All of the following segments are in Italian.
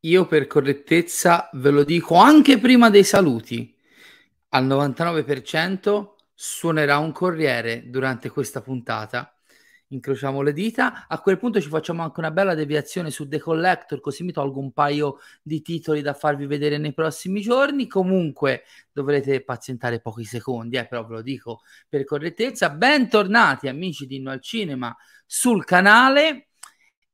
Io per correttezza ve lo dico anche prima dei saluti. Al 99% suonerà un corriere durante questa puntata incrociamo le dita. A quel punto ci facciamo anche una bella deviazione su The Collector, così mi tolgo un paio di titoli da farvi vedere nei prossimi giorni. Comunque dovrete pazientare pochi secondi, eh, però ve lo dico per correttezza. Bentornati amici di Inno al Cinema sul canale.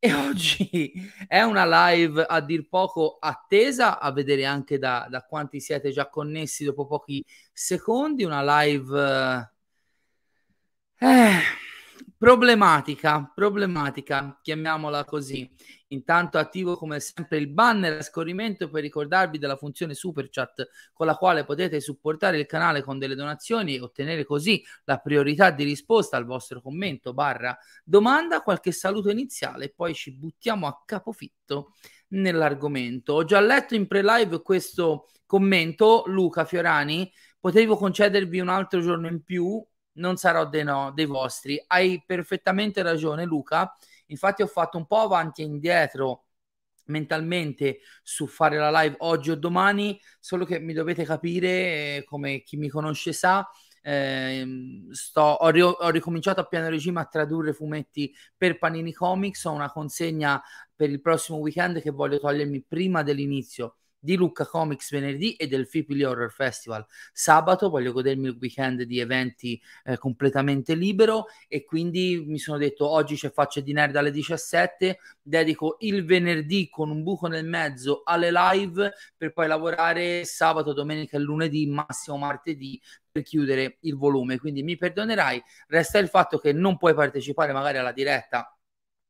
E oggi è una live a dir poco attesa, a vedere anche da, da quanti siete già connessi dopo pochi secondi. Una live... Eh, Problematica, problematica, chiamiamola così. Intanto attivo come sempre il banner a scorrimento per ricordarvi della funzione super chat con la quale potete supportare il canale con delle donazioni e ottenere così la priorità di risposta al vostro commento barra domanda, qualche saluto iniziale e poi ci buttiamo a capofitto nell'argomento. Ho già letto in pre-live questo commento, Luca Fiorani, potevo concedervi un altro giorno in più, non sarò dei, no, dei vostri. Hai perfettamente ragione, Luca. Infatti, ho fatto un po' avanti e indietro mentalmente su fare la live oggi o domani, solo che mi dovete capire, eh, come chi mi conosce sa, eh, sto, ho, ri- ho, ricominciato a pieno regime a tradurre fumetti per Panini Comics, ho una consegna per il prossimo weekend che voglio togliermi prima dell'inizio di Lucca Comics venerdì e del Fipili Horror Festival sabato. Voglio godermi il weekend di eventi eh, completamente libero e quindi mi sono detto oggi c'è faccia di nerd alle 17, dedico il venerdì con un buco nel mezzo alle live per poi lavorare sabato, domenica e lunedì, massimo martedì per chiudere il volume. Quindi mi perdonerai, resta il fatto che non puoi partecipare magari alla diretta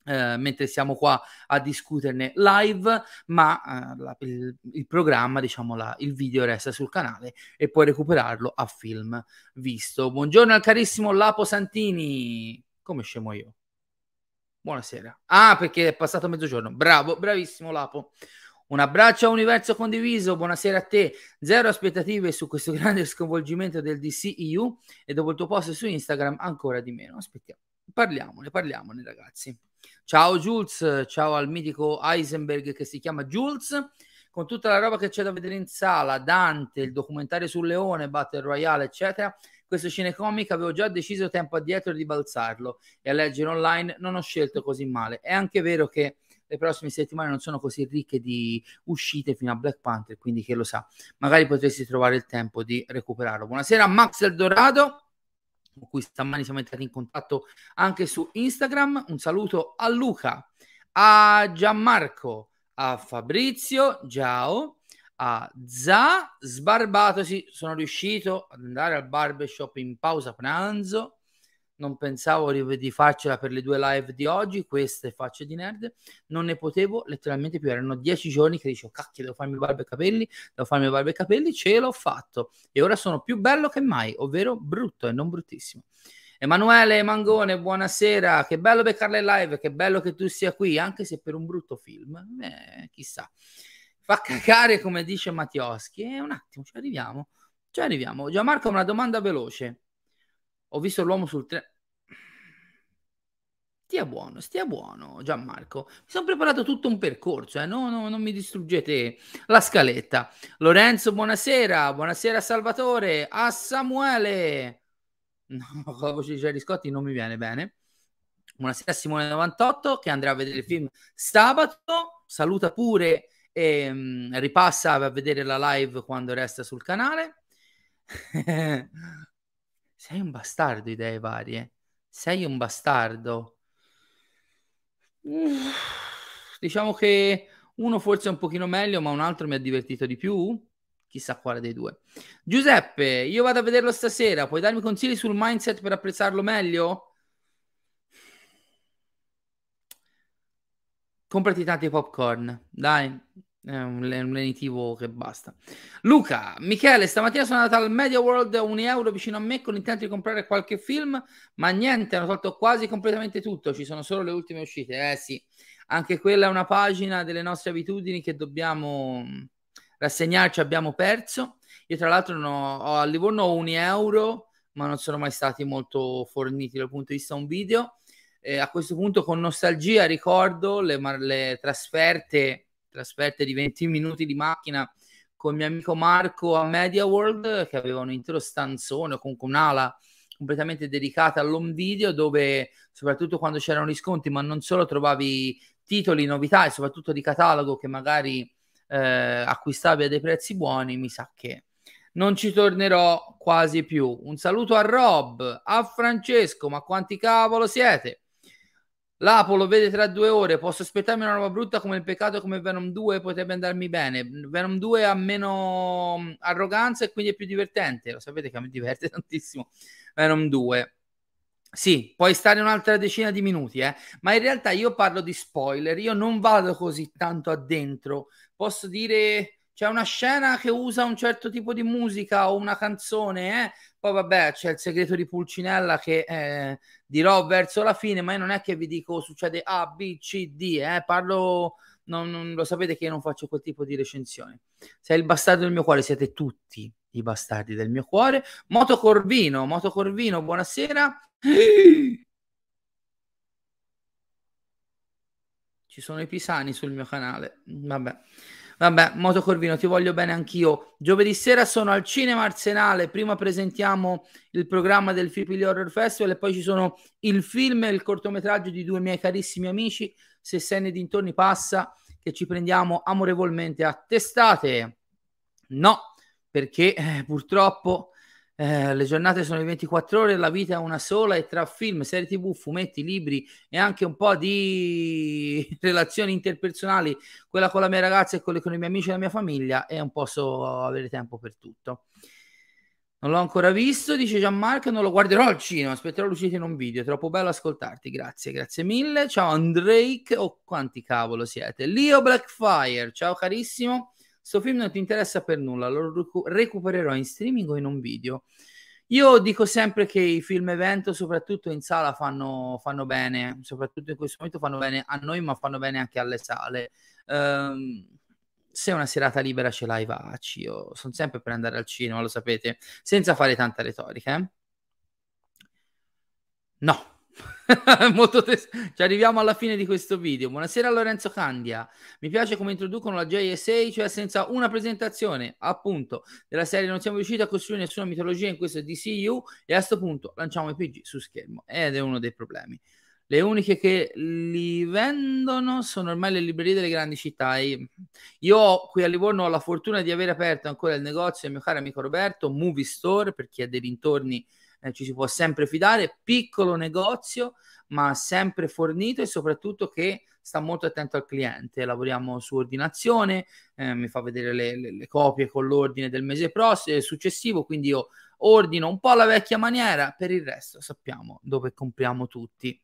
eh, mentre siamo qua a discuterne live, ma eh, la, il, il, programma, diciamo, la, il video resta sul canale e puoi recuperarlo a film visto. Buongiorno al carissimo Lapo Santini, come scemo io. Buonasera. Ah, perché è passato mezzogiorno. Bravo, bravissimo Lapo. Un abbraccio a Universo Condiviso, buonasera a te. Zero aspettative su questo grande sconvolgimento del DCEU e dopo il tuo post su Instagram ancora di meno. Aspettiamo. Parliamone, parliamone ragazzi. Ciao Jules, ciao al mitico Heisenberg che si chiama Jules, con tutta la roba che c'è da vedere in sala, Dante, il documentario sul leone, Battle Royale, eccetera. Questo cinecomic avevo già deciso tempo addietro di balzarlo e a leggere online non ho scelto così male. È anche vero che le prossime settimane non sono così ricche di uscite fino a Black Panther, quindi che lo sa, magari potresti trovare il tempo di recuperarlo. Buonasera Max Eldorado con cui stamani siamo entrati in contatto anche su Instagram. Un saluto a Luca, a Gianmarco, a Fabrizio, ciao, a Za, sbarbatosi, sono riuscito ad andare al barbershop in pausa pranzo non pensavo di farcela per le due live di oggi, queste facce di nerd, non ne potevo letteralmente più, erano dieci giorni che dicevo cacchio devo farmi barba e capelli, devo farmi barba e capelli, ce l'ho fatto e ora sono più bello che mai, ovvero brutto e non bruttissimo. Emanuele Mangone, buonasera, che bello beccarla in live, che bello che tu sia qui, anche se per un brutto film, eh, chissà. Fa cagare come dice Mattioschi, e eh, un attimo, ci arriviamo, ci arriviamo. Gianmarco, una domanda veloce. Ho visto l'uomo sul treno. Stia buono, stia buono, Gianmarco. Mi sono preparato tutto un percorso, eh? no, no, non mi distruggete la scaletta. Lorenzo, buonasera. Buonasera, Salvatore. A Samuele. No, con la voce di Jerry Scotti non mi viene bene. Buonasera, Simone98, che andrà a vedere il film sabato. Saluta pure e mh, ripassa a vedere la live quando resta sul canale. Sei un bastardo, idee varie. Sei un bastardo. Diciamo che uno forse è un pochino meglio, ma un altro mi ha divertito di più. Chissà quale dei due. Giuseppe, io vado a vederlo stasera. Puoi darmi consigli sul mindset per apprezzarlo meglio? Comprati tanti popcorn, dai. È un, lenitivo che basta. Luca, Michele, stamattina sono andato al Media World un euro vicino a me con l'intento di comprare qualche film, ma niente, hanno tolto quasi completamente tutto, ci sono solo le ultime uscite. Eh sì, anche quella è una pagina delle nostre abitudini che dobbiamo mm, rassegnarci, abbiamo perso. Io tra l'altro no, ho, a Livorno ho un euro, ma non sono mai stati molto forniti dal punto di vista un video. eh, a questo punto con nostalgia ricordo le, le trasferte, trasferte di 20 minuti di macchina con mio amico Marco a Media World che aveva un intero stanzone con un'ala completamente dedicata all'home video dove soprattutto quando c'erano gli sconti ma non solo trovavi titoli, novità e soprattutto di catalogo che magari eh, acquistavi a dei prezzi buoni mi sa che non ci tornerò quasi più. Un saluto a Rob a Francesco ma quanti cavolo siete L'Apollo vede tra due ore. Posso aspettarmi una roba brutta come il peccato come Venom 2 potrebbe andarmi bene. Venom 2 ha meno mm, arroganza e quindi è più divertente. Lo sapete che a me diverte tantissimo Venom 2. Sì, puoi stare un'altra decina di minuti, eh? ma in realtà io parlo di spoiler, io non vado così tanto addentro. Posso dire c'è una scena che usa un certo tipo di musica o una canzone, eh? Poi vabbè c'è il segreto di Pulcinella che eh, dirò verso la fine, ma io non è che vi dico succede A, B, C, D, eh? parlo, non, non, lo sapete che io non faccio quel tipo di recensione. Sei il bastardo del mio cuore, siete tutti i bastardi del mio cuore. Moto Corvino, Moto Corvino, buonasera. Ci sono i pisani sul mio canale, vabbè. Vabbè, Moto Corvino, ti voglio bene anch'io. Giovedì sera sono al Cinema Arsenale. Prima presentiamo il programma del Fipili Horror Festival e poi ci sono il film e il cortometraggio di due miei carissimi amici. Se sei nei dintorni passa, che ci prendiamo amorevolmente a testate. No, perché eh, purtroppo eh, le giornate sono di 24 ore, la vita è una sola e tra film, serie tv, fumetti, libri e anche un po' di relazioni interpersonali, quella con la mia ragazza e quelle con i miei amici e la mia famiglia, e non posso avere tempo per tutto. Non l'ho ancora visto, dice Gianmarco, non lo guarderò al cinema, aspetterò l'uscita in un video, troppo bello ascoltarti, grazie, grazie mille. Ciao Andrake, oh quanti cavolo siete. Leo Blackfire, ciao carissimo. Sto film non ti interessa per nulla, lo recupererò in streaming o in un video. Io dico sempre che i film evento, soprattutto in sala, fanno, fanno, bene, soprattutto in questo momento fanno bene a noi, ma fanno bene anche alle sale. Um, se una serata libera ce l'hai, vacci. Io sono sempre per andare al cinema, lo sapete, senza fare tanta retorica. Eh? No, Molto tes- Ci arriviamo alla fine di questo video. Buonasera Lorenzo Candia. Mi piace come introducono la JSA, cioè senza una presentazione, appunto, della serie non siamo riusciti a costruire nessuna mitologia in questo DCU e a questo punto lanciamo i PG su schermo ed è uno dei problemi. Le uniche che li vendono sono ormai le librerie delle grandi città. Io qui a Livorno ho la fortuna di aver aperto ancora il negozio del mio caro amico Roberto, Movie Store, per chi ha dei dintorni eh, ci si può sempre fidare, piccolo negozio ma sempre fornito e soprattutto che sta molto attento al cliente. Lavoriamo su ordinazione, eh, mi fa vedere le, le, le, copie con l'ordine del mese prossimo, eh, successivo, quindi io ordino un po' alla vecchia maniera, per il resto sappiamo dove compriamo tutti.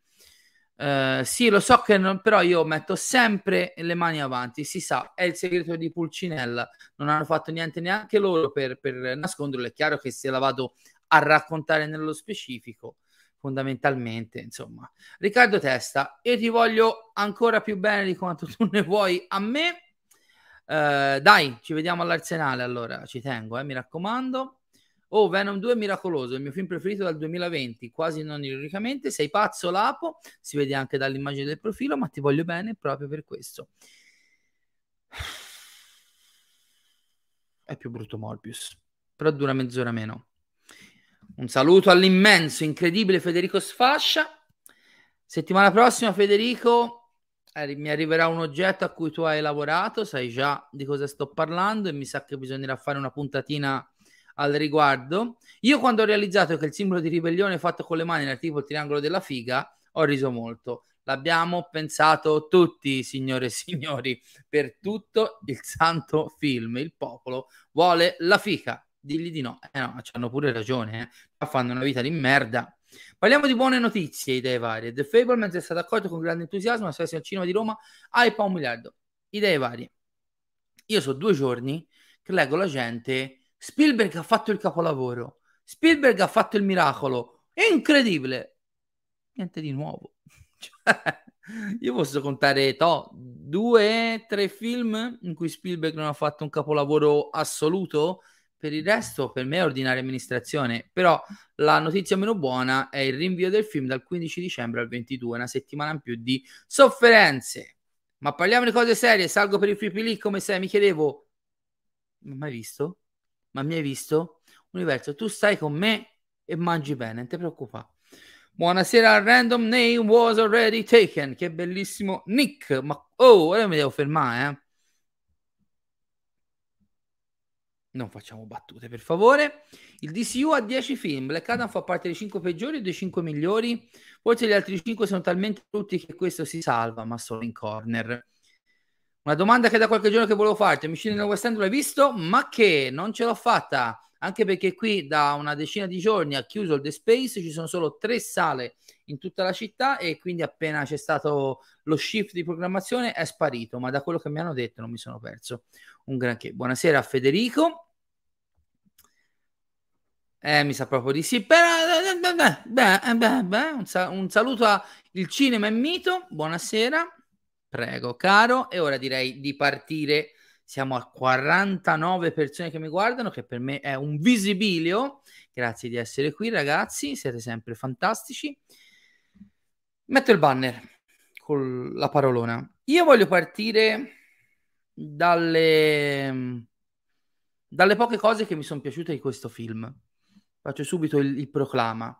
Uh, sì, lo so che non, però io metto sempre le mani avanti, si sa, è il segreto di Pulcinella, non hanno fatto niente neanche loro per, per nasconderlo, è chiaro che se la vado a raccontare nello specifico fondamentalmente insomma Riccardo Testa io ti voglio ancora più bene di quanto tu ne vuoi a me uh, dai ci vediamo all'Arsenale allora ci tengo eh, mi raccomando Oh, Venom 2 è miracoloso, il mio film preferito dal 2020, quasi non ironicamente. Sei pazzo, Lapo, si vede anche dall'immagine del profilo, ma ti voglio bene proprio per questo. È più brutto Morbius, però dura mezz'ora meno. Un saluto all'immenso, incredibile Federico Sfascia. Settimana prossima, Federico, mi arriverà un oggetto a cui tu hai lavorato, sai già di cosa sto parlando e mi sa che bisognerà fare una puntatina al riguardo. Io quando ho realizzato che il simbolo di ribellione fatto con le mani era tipo il triangolo della figa, ho riso molto. L'abbiamo pensato tutti, signore e signori, per tutto il santo film. Il popolo vuole la fica digli di no. Eh no, hanno pure ragione, eh. fanno una vita di merda. Parliamo di buone notizie, idee varie. The Fablemans è stato accolto con grande entusiasmo alla al cinema di Roma, hype a un miliardo. Idee varie. Io so due giorni che leggo la gente, Spielberg ha fatto il capolavoro, Spielberg ha fatto il miracolo, incredibile. Niente di nuovo. Cioè, io posso contare to, due, tre film in cui Spielberg non ha fatto un capolavoro assoluto, Per il resto, per me è ordinaria amministrazione. Però la notizia meno buona è il rinvio del film dal 15 dicembre al 22, una settimana in più di sofferenze. Ma parliamo di cose serie. Salgo per il free lì come sei, mi chiedevo. Ma mai visto? Ma mi hai visto? Universo, tu stai con me e mangi bene, non ti preoccupare. Buonasera, random name was already taken. Che bellissimo Nick. Ma oh, ora mi devo fermare, eh. Non facciamo battute, per favore. Il DCU ha 10 film. Black Adam fa parte dei 5 peggiori o dei 5 migliori? Forse gli altri 5 sono talmente brutti che questo si salva, ma solo in corner. Una domanda che da qualche giorno che volevo farti. Omicidi nella West End l'hai visto? Ma che non ce l'ho fatta. Anche perché qui da una decina di giorni ha chiuso il The Space, ci sono solo tre sale in tutta la città e quindi appena c'è stato lo shift di programmazione è sparito, ma da quello che mi hanno detto non mi sono perso un granché. Buonasera a Federico. Eh, mi sa proprio di sì, però beh, beh, beh, beh, un, sa- un saluto a Il Cinema e Mito, buonasera, prego caro, e ora direi di partire, siamo a 49 persone che mi guardano, che per me è un visibilio, grazie di essere qui ragazzi, siete sempre fantastici. Metto il banner con la parolona. Io voglio partire dalle, dalle poche cose che mi sono piaciute di questo film faccio subito il, il proclama.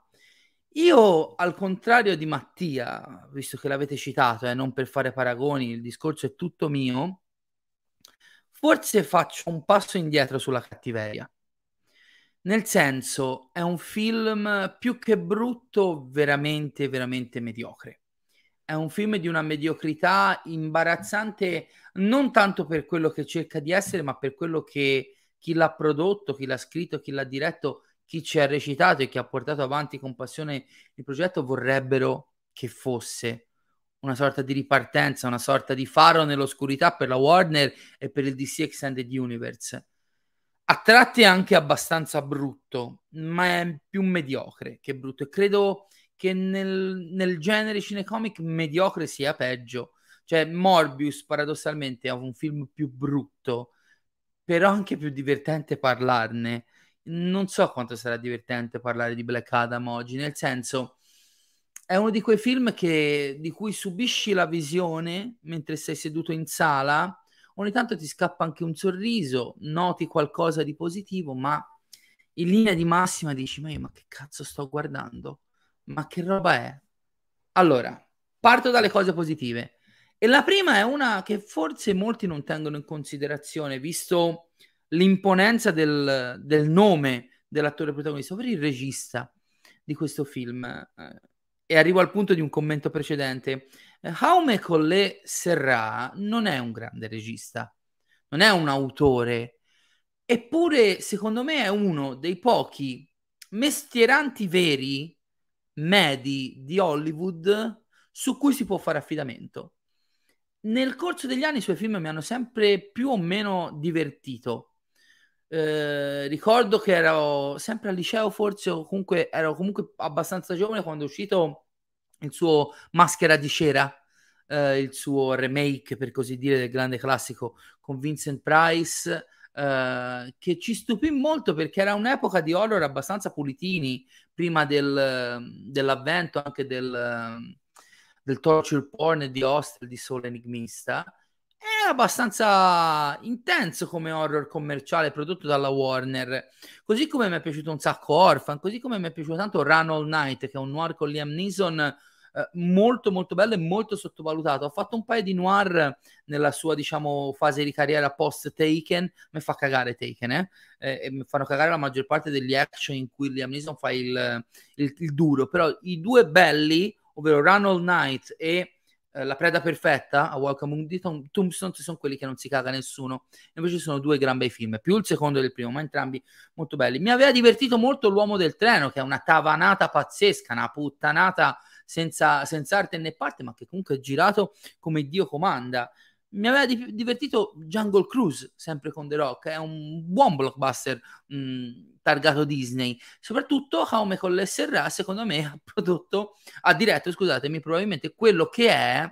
Io, al contrario di Mattia, visto che l'avete citato, eh, non per fare paragoni, il discorso è tutto mio, forse faccio un passo indietro sulla cattiveria. Nel senso, è un film più che brutto, veramente, veramente mediocre. È un film di una mediocrità imbarazzante, non tanto per quello che cerca di essere, ma per quello che chi l'ha prodotto, chi l'ha scritto, chi l'ha diretto chi ci ha recitato e chi ha portato avanti con passione il progetto vorrebbero che fosse una sorta di ripartenza, una sorta di faro nell'oscurità per la Warner e per il DC Extended Universe. A tratti è anche abbastanza brutto, ma è più mediocre che brutto. E credo che nel, nel genere cinecomic mediocre sia peggio. Cioè, Morbius paradossalmente è un film più brutto, però anche più divertente parlarne non so quanto sarà divertente parlare di Black Adam oggi, nel senso è uno di quei film che, di cui subisci la visione mentre sei seduto in sala, ogni tanto ti scappa anche un sorriso, noti qualcosa di positivo, ma in linea di massima dici, ma io ma che cazzo sto guardando? Ma che roba è? Allora, parto dalle cose positive. E la prima è una che forse molti non tengono in considerazione, visto l'imponenza del, del nome dell'attore protagonista, ovvero il regista di questo film. Eh, e arrivo al punto di un commento precedente. Jaume Collet Serra non è un grande regista, non è un autore, eppure secondo me è uno dei pochi mestieranti veri, medi di Hollywood su cui si può fare affidamento. Nel corso degli anni i suoi film mi hanno sempre più o meno divertito. Eh, ricordo che ero sempre al liceo, forse, o comunque ero comunque abbastanza giovane quando è uscito il suo Maschera di cera, eh, il suo remake, per così dire, del grande classico con Vincent Price. Uh, che ci stupì molto perché era un'epoca di horror abbastanza pulitini prima del, dell'avvento anche del, del torture porn di Hostel di Soul Enigmista è abbastanza intenso come horror commerciale prodotto dalla Warner. Così come mi è piaciuto un sacco Orphan, così come mi è piaciuto tanto Run All Night, che è un noir con Liam Neeson eh, molto molto bello e molto sottovalutato. Ha fatto un paio di noir nella sua, diciamo, fase di carriera post Taken. Mi fa cagare Taken, eh? eh e mi fanno cagare la maggior parte degli action in cui Liam Neeson fa il, il, il duro. Però i due belli, ovvero Run All Night e eh, la preda perfetta a Welcome Home di Tom, Tombstone sono quelli che non si caga nessuno. Invece sono due gran bei film più il secondo del primo ma entrambi molto belli. Mi aveva divertito molto l'uomo del treno che è una tavanata pazzesca una puttanata senza, senza arte né parte ma che comunque è girato come Dio comanda mi aveva di- divertito Jungle Cruise, sempre con The Rock, è un buon blockbuster mh, targato Disney. Soprattutto Jaume con l'SRA, secondo me, ha prodotto, ha diretto, scusatemi, probabilmente quello che è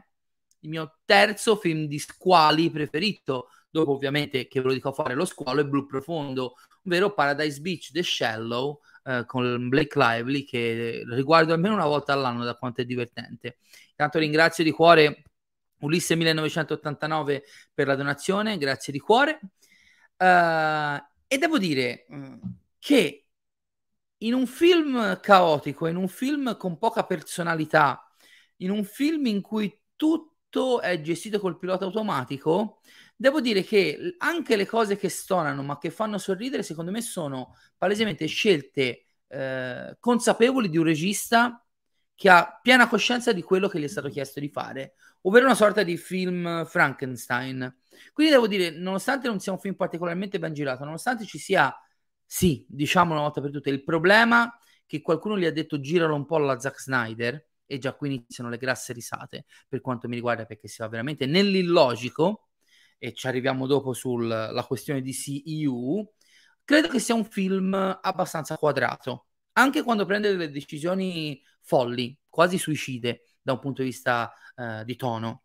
il mio terzo film di squali preferito dopo ovviamente che ve lo dico a fare lo squalo è blu profondo, ovvero Paradise Beach The Shallow eh, con Blake Lively che riguardo almeno una volta all'anno da quanto è divertente. Intanto ringrazio di cuore Ulisse 1989 per la donazione, grazie di cuore. Uh, e devo dire uh, che in un film caotico, in un film con poca personalità, in un film in cui tutto è gestito col pilota automatico, devo dire che anche le cose che stonano ma che fanno sorridere, secondo me, sono palesemente scelte eh, consapevoli di un regista che ha piena coscienza di quello che gli è stato chiesto di fare, ovvero una sorta di film Frankenstein. Quindi devo dire, nonostante non sia un film particolarmente ben girato, nonostante ci sia, sì, diciamo una volta per tutte, il problema che qualcuno gli ha detto giralo un po' alla Zack Snyder, e già qui iniziano le grasse risate per quanto mi riguarda, perché si va veramente nell'illogico, e ci arriviamo dopo sulla questione di CEU, credo che sia un film abbastanza quadrato, anche quando prende delle decisioni folli, quasi suicide da un punto di vista eh, di tono.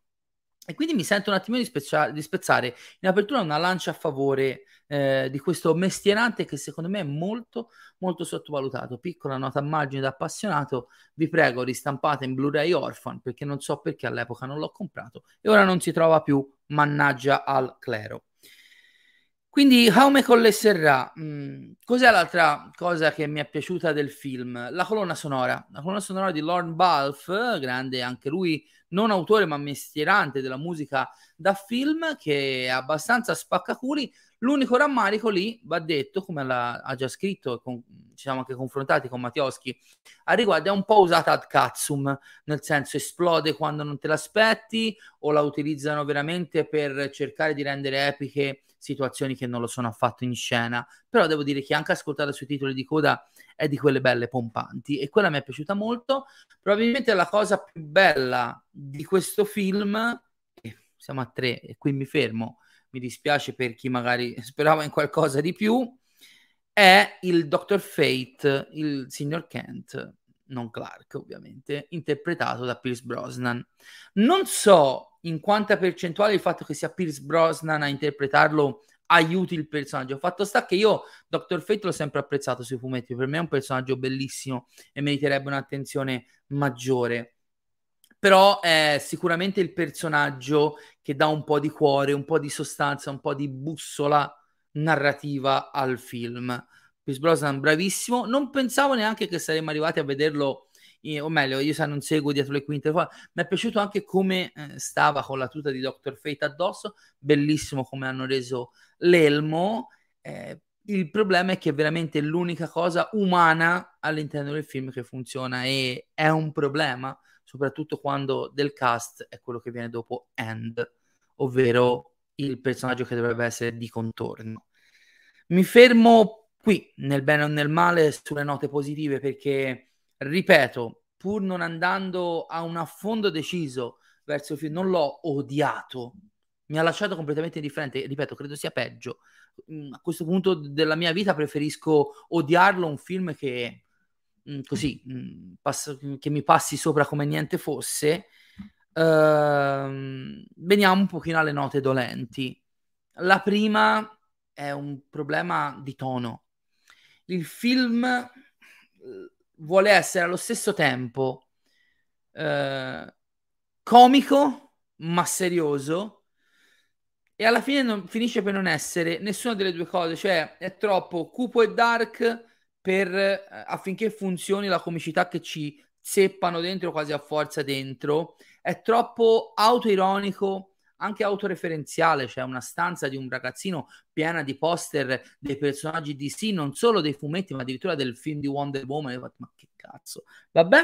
E quindi mi sento un attimino di, spezza- di spezzare in apertura una lancia a favore eh, di questo mestierante che secondo me è molto molto sottovalutato. Piccola nota a margine da appassionato, vi prego ristampate in Blu-ray Orphan perché non so perché all'epoca non l'ho comprato e ora non si trova più, mannaggia al clero. Quindi Jaume Colleserra, mh, mm, cos'è l'altra cosa che mi è piaciuta del film? La colonna sonora, la colonna sonora di Lorne Balfe, grande anche lui, non autore ma mestierante della musica da film, che è abbastanza spaccaculi. L'unico rammarico lì, va detto, come ha già scritto, con, ci siamo anche confrontati con Mattioschi, a riguardo è un po' usata ad cazzum, nel senso esplode quando non te l'aspetti o la utilizzano veramente per cercare di rendere epiche situazioni che non lo sono affatto in scena, però devo dire che anche ascoltare sui titoli di coda è di quelle belle pompanti e quella mi è piaciuta molto. Probabilmente la cosa più bella di questo film, siamo a tre e qui mi fermo, mi dispiace per chi magari sperava in qualcosa di più, è il Dr. Fate, il signor Kent, non Clark ovviamente, interpretato da Pierce Brosnan. Non so in quanta percentuale il fatto che sia Pierce Brosnan a interpretarlo aiuti il personaggio. Fatto sta che io Dr. Fate l'ho sempre apprezzato sui fumetti, per me è un personaggio bellissimo e meriterebbe un'attenzione maggiore. Però è sicuramente il personaggio che dà un po' di cuore, un po' di sostanza, un po' di bussola narrativa al film. Pierce Brosnan bravissimo, non pensavo neanche che saremmo arrivati a vederlo o meglio, io se non seguo dietro le quinte, mi è piaciuto anche come eh, stava con la tuta di Dr. Fate addosso, bellissimo come hanno reso l'elmo. Eh, il problema è che è veramente l'unica cosa umana all'interno del film che funziona e è un problema, soprattutto quando del cast è quello che viene dopo End, ovvero il personaggio che dovrebbe essere di contorno. Mi fermo qui, nel bene o nel male, sulle note positive perché ripeto, pur non andando a un affondo deciso verso il film, non l'ho odiato, mi ha lasciato completamente indifferente. Ripeto, credo sia peggio. Mm, a questo punto della mia vita preferisco odiarlo un film che mm, così mm, pass- che mi passi sopra come niente fosse. Uh, veniamo un pochino alle note dolenti. La prima è un problema di tono. Il film vuole essere allo stesso tempo eh, comico ma serioso e alla fine non, finisce per non essere nessuna delle due cose, cioè è troppo cupo e dark per, eh, affinché funzioni la comicità che ci seppano dentro quasi a forza dentro, è troppo autoironico anche autoreferenziale, cioè una stanza di un ragazzino piena di poster dei personaggi DC, non solo dei fumetti, ma addirittura del film di Wonder Woman. Ma che cazzo? Vabbè,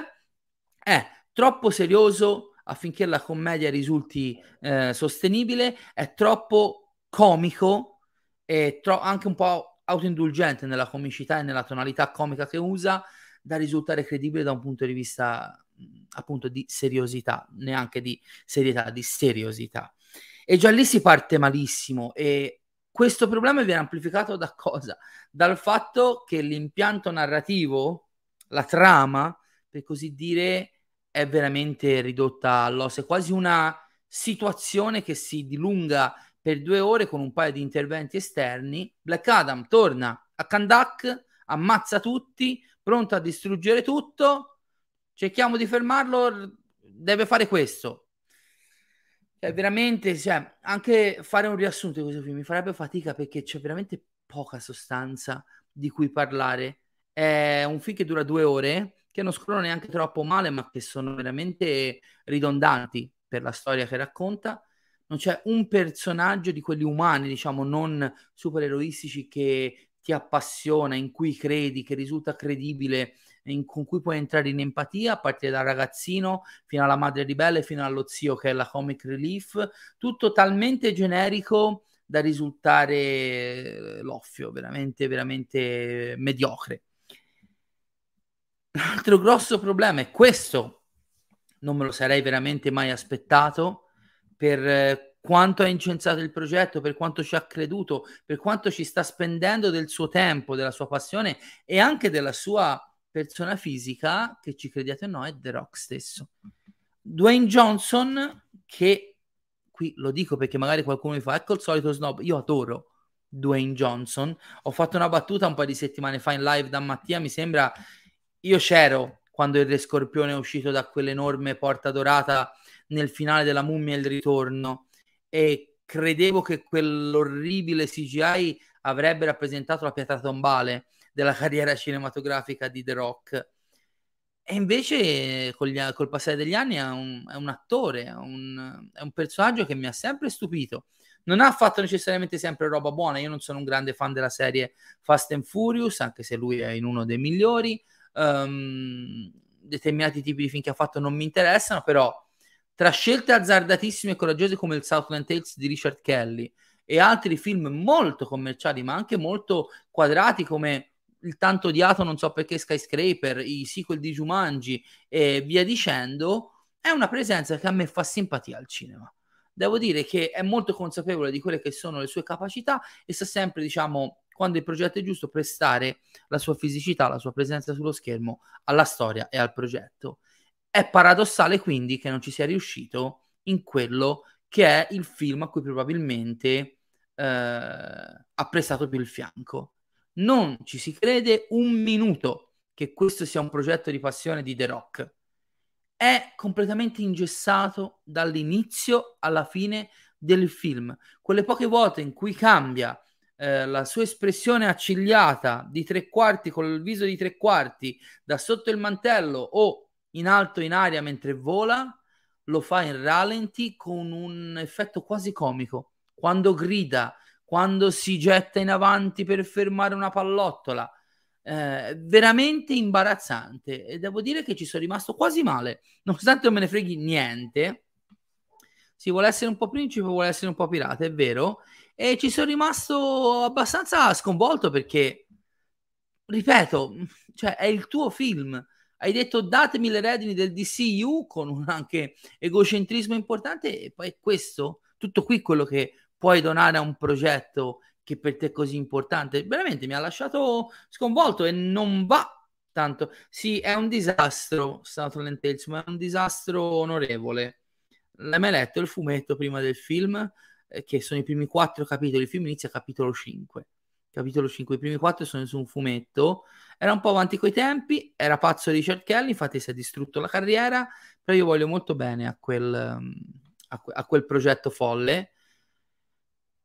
è troppo serioso affinché la commedia risulti eh, sostenibile, è troppo comico e tro- anche un po' autoindulgente nella comicità e nella tonalità comica che usa da risultare credibile da un punto di vista appunto di seriosità, neanche di serietà, di seriosità. E già lì si parte malissimo e questo problema viene amplificato da cosa? Dal fatto che l'impianto narrativo, la trama, per così dire, è veramente ridotta all'osso, è quasi una situazione che si dilunga per due ore con un paio di interventi esterni. Black Adam torna a Kandak, ammazza tutti, pronto a distruggere tutto. Cerchiamo di fermarlo, deve fare questo. Cioè, veramente, cioè, anche fare un riassunto di questo film mi farebbe fatica perché c'è veramente poca sostanza di cui parlare. È un film che dura due ore, che non scorrono neanche troppo male, ma che sono veramente ridondanti per la storia che racconta. Non c'è un personaggio di quelli umani, diciamo, non supereroistici che ti appassiona, in cui credi, che risulta credibile, in, con cui puoi entrare in empatia, a partire dal ragazzino fino alla madre ribelle, fino allo zio che è la comic relief, tutto talmente generico da risultare eh, l'offio, veramente, veramente mediocre. L'altro grosso problema è questo, non me lo sarei veramente mai aspettato per eh, quanto ha incensato il progetto, per quanto ci ha creduto, per quanto ci sta spendendo del suo tempo, della sua passione e anche della sua persona fisica, che ci crediate o no, è The Rock stesso. Dwayne Johnson, che qui lo dico perché magari qualcuno mi fa, ecco il solito snob, io adoro Dwayne Johnson, ho fatto una battuta un paio di settimane fa in live da Mattia, mi sembra, io c'ero quando il Re Scorpione è uscito da quell'enorme porta dorata nel finale della mummia il ritorno e credevo che quell'orribile CGI avrebbe rappresentato la pietra tombale della carriera cinematografica di The Rock. E invece gli, col passare degli anni è un, è un attore, è un, è un, personaggio che mi ha sempre stupito. Non ha fatto necessariamente sempre roba buona, io non sono un grande fan della serie Fast and Furious, anche se lui è in uno dei migliori. Um, determinati tipi di film che ha fatto non mi interessano, però tra scelte azzardatissime e coraggiose come il Southland Tales di Richard Kelly e altri film molto commerciali, ma anche molto quadrati come il tanto odiato non so perché Skyscraper, i sequel di Jumanji e via dicendo, è una presenza che a me fa simpatia al cinema. Devo dire che è molto consapevole di quelle che sono le sue capacità e sa sempre, diciamo, quando il progetto è giusto, prestare la sua fisicità, la sua presenza sullo schermo alla storia e al progetto. È paradossale quindi che non ci sia riuscito in quello che è il film a cui probabilmente eh, ha prestato più il fianco non ci si crede un minuto che questo sia un progetto di passione di The Rock. È completamente ingessato dall'inizio alla fine del film. Quelle poche volte in cui cambia eh, la sua espressione accigliata di tre quarti con il viso di tre quarti da sotto il mantello o in alto in aria mentre vola, lo fa in rallenti con un effetto quasi comico. Quando grida, quando si getta in avanti per fermare una pallottola. Eh, veramente imbarazzante e devo dire che ci sono rimasto quasi male, nonostante non me ne freghi niente. Si vuole essere un po' principe, vuole essere un po' pirata, è vero. E ci sono rimasto abbastanza sconvolto perché, ripeto, cioè è il tuo film. Hai detto datemi le redini del DCU con un anche egocentrismo importante e poi questo, tutto qui quello che puoi donare a un progetto che per te è così importante, veramente mi ha lasciato sconvolto e non va tanto. Sì, è un disastro Southland Tales, ma è un disastro onorevole. L'hai mai letto il fumetto prima del film? Eh, che sono i primi quattro capitoli, il film inizia capitolo 5. Capitolo 5, i primi quattro sono su un fumetto. Era un po' avanti coi tempi, era pazzo Richard Kelly, infatti si è distrutto la carriera, però io voglio molto bene a quel, a, a quel progetto folle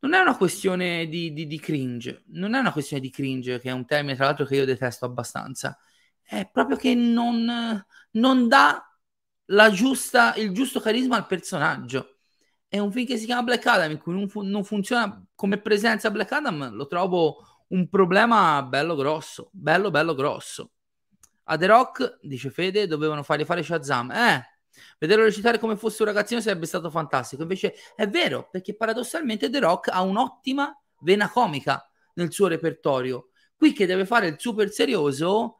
non è una questione di, di, di, cringe, non è una questione di cringe, che è un termine tra l'altro che io detesto abbastanza, è proprio che non, non dà giusta, il giusto carisma al personaggio. È un film che si chiama Black Adam, in cui non, fu- non funziona come presenza Black Adam, lo trovo un problema bello grosso, bello bello grosso. A The Rock, dice Fede, dovevano fargli fare Shazam. Eh, Vederlo recitare come fosse un ragazzino sarebbe stato fantastico. Invece è vero, perché paradossalmente The Rock ha un'ottima vena comica nel suo repertorio. Qui che deve fare il super serioso,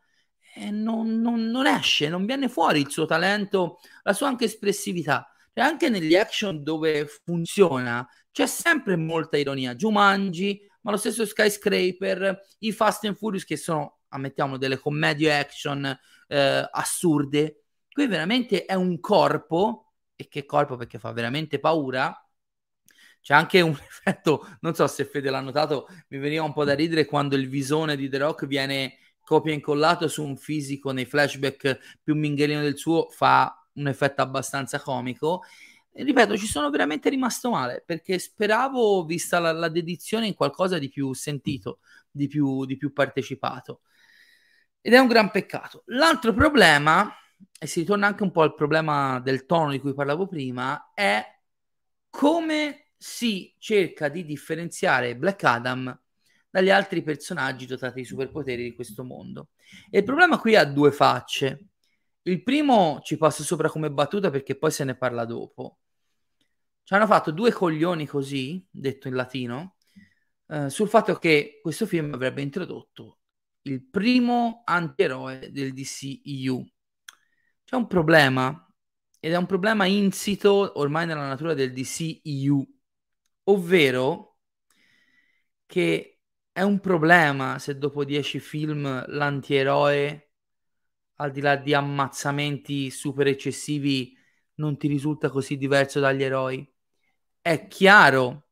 eh, non, non, non, esce, non viene fuori il suo talento, la sua anche espressività. Cioè, anche negli action dove funziona, c'è sempre molta ironia. Jumanji, ma lo stesso Skyscraper, i Fast and Furious che sono, ammettiamo, delle commedie action eh, assurde, Qui veramente è un corpo, e che corpo? Perché fa veramente paura, c'è anche un effetto, non so se Fede l'ha notato, mi veniva un po' da ridere quando il visone di The Rock viene copia e incollato su un fisico nei flashback più mingherino del suo, fa un effetto abbastanza comico. Ripeto, ci sono veramente rimasto male perché speravo, vista la, la dedizione, in qualcosa di più sentito, di più, di più partecipato. Ed è un gran peccato. L'altro problema, e si ritorna anche un po' al problema del tono di cui parlavo prima, è come si cerca di differenziare Black Adam dagli altri personaggi dotati di superpoteri di questo mondo. E il problema qui ha due facce. Il primo ci passa sopra come battuta perché poi se ne parla dopo. Ci hanno fatto due coglioni così, detto in latino, eh, sul fatto che questo film avrebbe introdotto il primo antieroe del DCEU. C'è un problema, ed è un problema insito ormai nella natura del DCEU, ovvero che è un problema se dopo dieci film l'antieroe, al di là di ammazzamenti super eccessivi, non ti risulta così diverso dagli eroi. È chiaro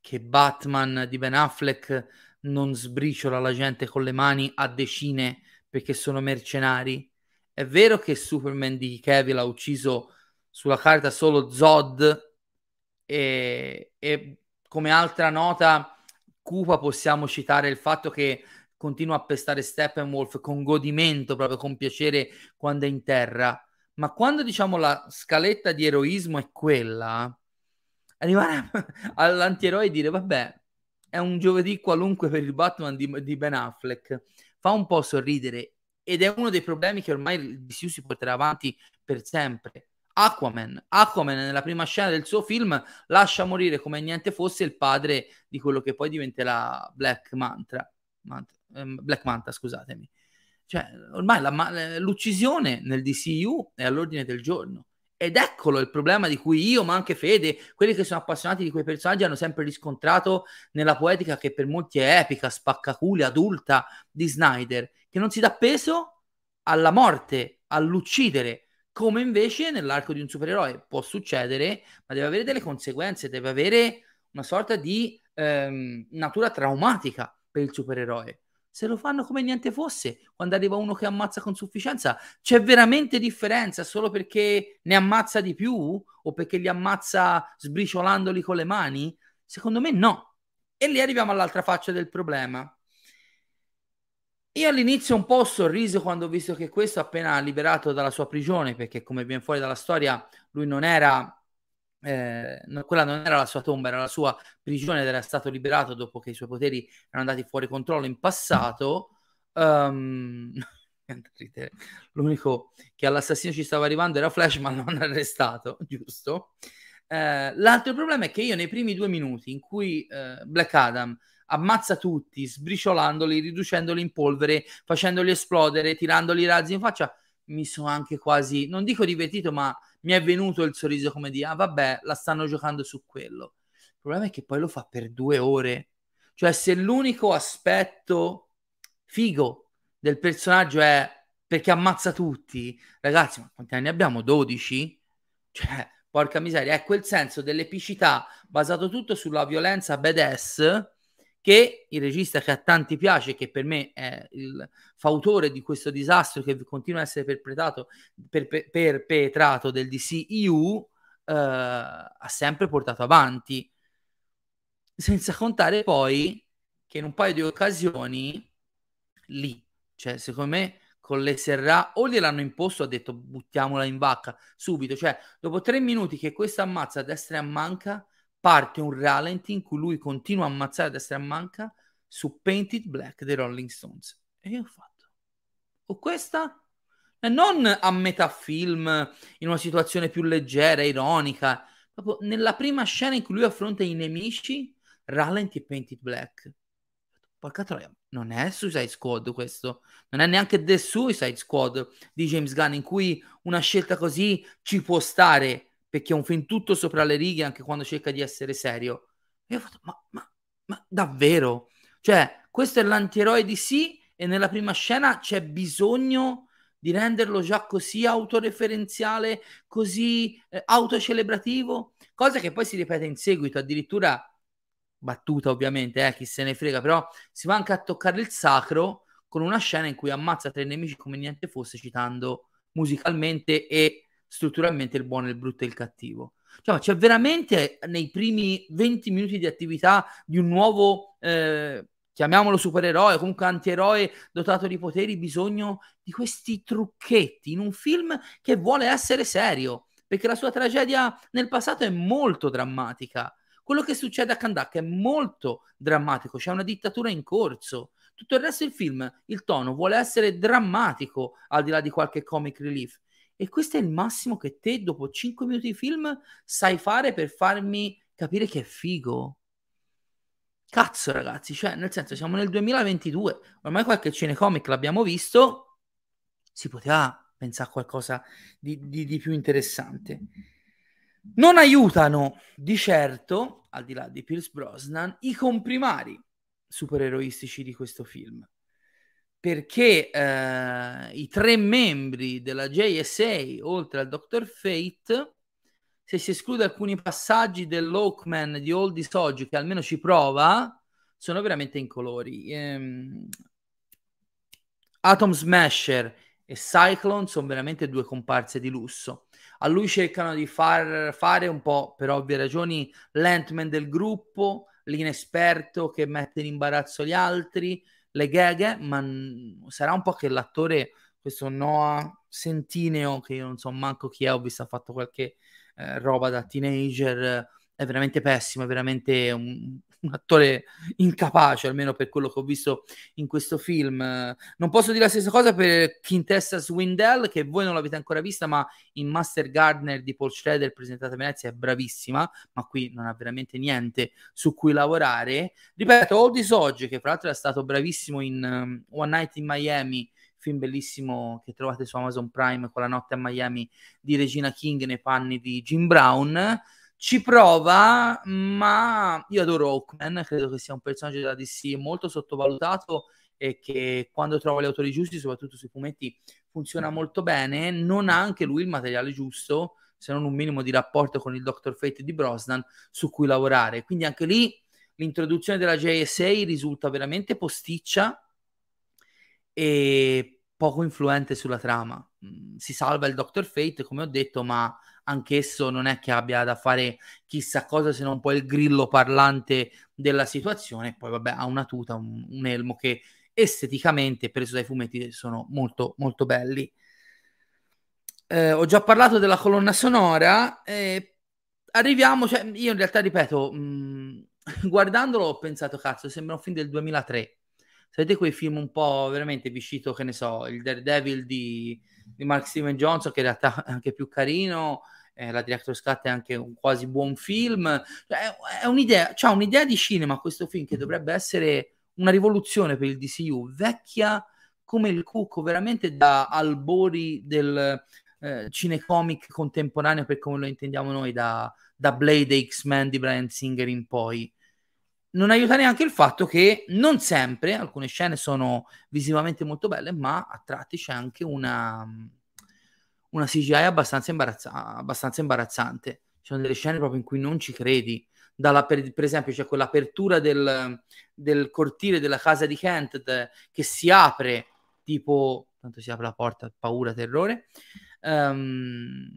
che Batman di Ben Affleck non sbriciola la gente con le mani a decine perché sono mercenari. È vero che Superman di Cavill ha ucciso sulla carta solo Zod e, e come altra nota cupa possiamo citare il fatto che continua a pestare Steppenwolf con godimento, proprio con piacere quando è in terra. Ma quando diciamo la scaletta di eroismo è quella, arrivare all'antieroe e dire vabbè, è un giovedì qualunque per il Batman di, di Ben Affleck, fa un po' sorridere ed è uno dei problemi che ormai il si porterà avanti per sempre. Aquaman, Aquaman nella prima scena del suo film lascia morire come niente fosse il padre di quello che poi diventerà Black Manta, Manta ehm, Black Manta, scusatemi. Cioè, ormai la, l'uccisione nel DCU è all'ordine del giorno. Ed eccolo il problema di cui io, ma anche Fede, quelli che sono appassionati di quei personaggi hanno sempre riscontrato nella poetica che per molti è epica, spaccaculi, adulta di Snyder, che non si dà peso alla morte, all'uccidere, come invece nell'arco di un supereroe può succedere, ma deve avere delle conseguenze, deve avere una sorta di ehm, natura traumatica per il supereroe se lo fanno come niente fosse, quando arriva uno che ammazza con sufficienza, c'è veramente differenza solo perché ne ammazza di più o perché li ammazza sbriciolandoli con le mani? Secondo me no. E lì arriviamo all'altra faccia del problema. Io all'inizio un po' ho sorriso quando ho visto che questo appena liberato dalla sua prigione, perché come viene fuori dalla storia, lui non era eh, quella non era la sua tomba, era la sua prigione ed era stato liberato dopo che i suoi poteri erano andati fuori controllo in passato. Um, l'unico che all'assassino ci stava arrivando era Flash, ma non arrestato, giusto? Eh, l'altro problema è che io nei primi due minuti in cui eh, Black Adam ammazza tutti, sbriciolandoli, riducendoli in polvere, facendoli esplodere, tirandoli razzi in faccia, mi sono anche quasi, non dico divertito, ma mi è venuto il sorriso come di, ah vabbè, la stanno giocando su quello. Il problema è che poi lo fa per due ore. Cioè, se l'unico aspetto figo del personaggio è perché ammazza tutti, ragazzi, ma quanti anni abbiamo? 12? Cioè, porca miseria, è quel senso dell'epicità basato tutto sulla violenza badass che il regista che a tanti piace, che per me è il fautore di questo disastro che continua a essere perpetrato, per, per, perpetrato del DCEU, eh, ha sempre portato avanti. Senza contare poi che in un paio di occasioni lì, cioè secondo me con le serra o gliel'hanno imposto ha detto buttiamola in vacca subito, cioè dopo tre minuti che questa ammazza a destra e a manca parte un rallenti in cui lui continua a ammazzare a destra e a manca su Painted Black dei Rolling Stones. E io ho fatto. O questa? E non a metà film, in una situazione più leggera, ironica. Proprio nella prima scena in cui lui affronta i nemici, rallenti e Painted Black. Porca troia, non è Suicide Squad questo, non è neanche The Suicide Squad di James Gunn in cui una scelta così ci può stare perché è un film tutto sopra le righe anche quando cerca di essere serio. E ho fatto, ma, ma, ma davvero? Cioè, questo è l'antieroe di sì e nella prima scena c'è bisogno di di renderlo già così autoreferenziale, così eh, autocelebrativo, cosa che poi si ripete in seguito, addirittura battuta ovviamente, eh, chi se ne frega, però si va anche a toccare il sacro con una scena in cui ammazza tre nemici come niente fosse, citando musicalmente e strutturalmente il buono, il brutto e il cattivo. Cioè, c'è veramente nei primi 20 minuti di attività di un nuovo, eh, chiamiamolo supereroe, comunque antieroe dotato di poteri, bisogno di questi trucchetti in un film che vuole essere serio, perché la sua tragedia nel passato è molto drammatica. Quello che succede a Kandak è molto drammatico, c'è una dittatura in corso. Tutto il resto del film, il tono vuole essere drammatico al di là di qualche comic relief. E questo è il massimo che te, dopo 5 minuti di film, sai fare per farmi capire che è figo. Cazzo, ragazzi, cioè, nel senso, siamo nel 2022, ormai qualche cinecomic l'abbiamo visto, si poteva pensare a qualcosa di, di, di più interessante. Non aiutano di certo, al di là di Pierce Brosnan, i comprimari supereroistici di questo film perché eh, i tre membri della JSA, oltre al Dr. Fate, se si esclude alcuni passaggi dell'Hawkman di Oldie Soggi, che almeno ci prova, sono veramente incolori. Ehm, Atom Smasher e Cyclone sono veramente due comparse di lusso. A lui cercano di far fare un po', per ovvie ragioni, l'Antman del gruppo, l'inesperto che mette in imbarazzo gli altri, le gaghe, ma sarà un po' che l'attore, questo Noah Sentineo, che io non so manco chi è, ho visto ha fatto qualche eh, roba da teenager, è veramente pessimo, è veramente un, un attore incapace, almeno per quello che ho visto in questo film. Non posso dire la stessa cosa per Quintessa Swindell, che voi non l'avete ancora vista, ma in Master Gardener di Paul Schrader, presentata a Venezia, è bravissima, ma qui non ha veramente niente su cui lavorare. Ripeto, Oldie Oggi, che fra l'altro è stato bravissimo in um, One Night in Miami, film bellissimo che trovate su Amazon Prime con la notte a Miami di Regina King nei panni di Jim Brown ci prova, ma io adoro Hawkman, credo che sia un personaggio della DC molto sottovalutato e che quando trova gli autori giusti, soprattutto sui fumetti, funziona molto bene. Non ha anche lui il materiale giusto, se non un minimo di rapporto con il Dr. Fate di Brosnan su cui lavorare. Quindi anche lì l'introduzione della JSA risulta veramente posticcia e poco influente sulla trama. Mm, si salva il Dr. Fate, come ho detto, ma anch'esso non è che abbia da fare chissà cosa se non poi il grillo parlante della situazione. Poi, vabbè, ha una tuta, un, un elmo che esteticamente, preso dai fumetti, sono molto, molto belli. Eh, ho già parlato della colonna sonora. Eh, arriviamo, cioè, io in realtà ripeto, mh, mm, guardandolo ho pensato, cazzo, sembra un film del 2003. Sapete quei film un po' veramente vicino, che ne so, il Daredevil di, di Mark Steven Johnson, che in realtà è anche più carino, eh, la Director's Cut è anche un quasi buon film. Cioè, è, è un'idea, c'ha un'idea di cinema questo film che dovrebbe essere una rivoluzione per il DCU, vecchia come il cucco, veramente da albori del eh, cinecomic contemporaneo per come lo intendiamo noi, da, da Blade X-Men di Brian Singer in poi. Non aiuta neanche il fatto che non sempre alcune scene sono visivamente molto belle, ma a tratti c'è anche una, una CGI abbastanza, imbarazza- abbastanza imbarazzante. Ci sono delle scene proprio in cui non ci credi. Per, per, esempio, c'è quell'apertura del, del, cortile della casa di Kent de, che si apre tipo, tanto si apre la porta, paura, terrore. Um,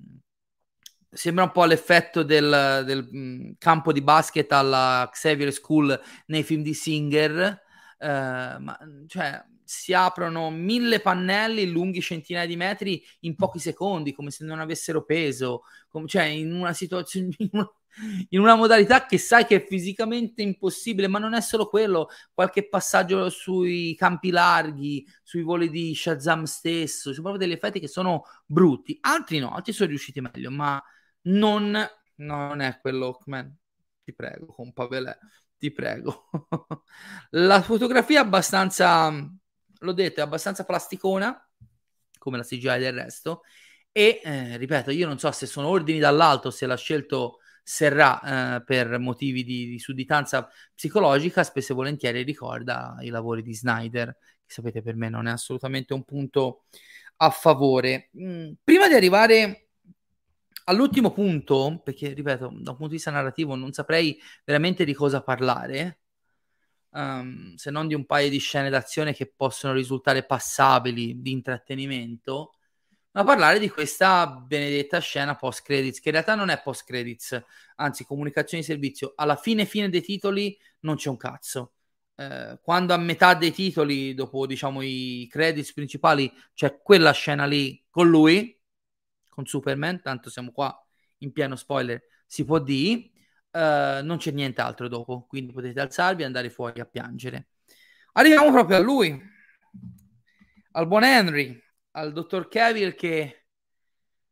sembra un po' l'effetto del, del mm, campo di basket alla Xavier School nei film di Singer. Uh, ma, cioè, si aprono mille pannelli lunghi centinaia di metri in pochi secondi, come se non avessero peso, come, cioè in una situazione, in una, modalità che sai che è fisicamente impossibile, ma non è solo quello, qualche passaggio sui campi larghi, sui voli di Shazam stesso, sono proprio degli effetti che sono brutti, altri no, altri sono riusciti meglio, ma non, non è quello Hawkman, ti prego, con Pavelè, ti prego. La fotografia è abbastanza l'ho detto, è abbastanza plasticona, come la CGI del resto, e eh, ripeto, io non so se sono ordini dall'alto, se l'ha scelto Serra eh, per motivi di, di, sudditanza psicologica, spesso e volentieri ricorda i lavori di Snyder, che sapete per me non è assolutamente un punto a favore. Mm, prima di arrivare all'ultimo punto, perché ripeto, da un punto di vista narrativo non saprei veramente di cosa parlare, um, se non di un paio di scene d'azione che possono risultare passabili di intrattenimento, ma parlare di questa benedetta scena post credits, che in realtà non è post credits, anzi comunicazione di servizio, alla fine fine dei titoli non c'è un cazzo. Eh, quando a metà dei titoli, dopo diciamo i credits principali, c'è quella scena lì con lui, con Superman, tanto siamo qua in pieno spoiler, si può dire, uh, non c'è nient'altro dopo, quindi potete alzarvi e andare fuori a piangere. Arriviamo proprio a lui, al buon Henry, al dottor Cavill che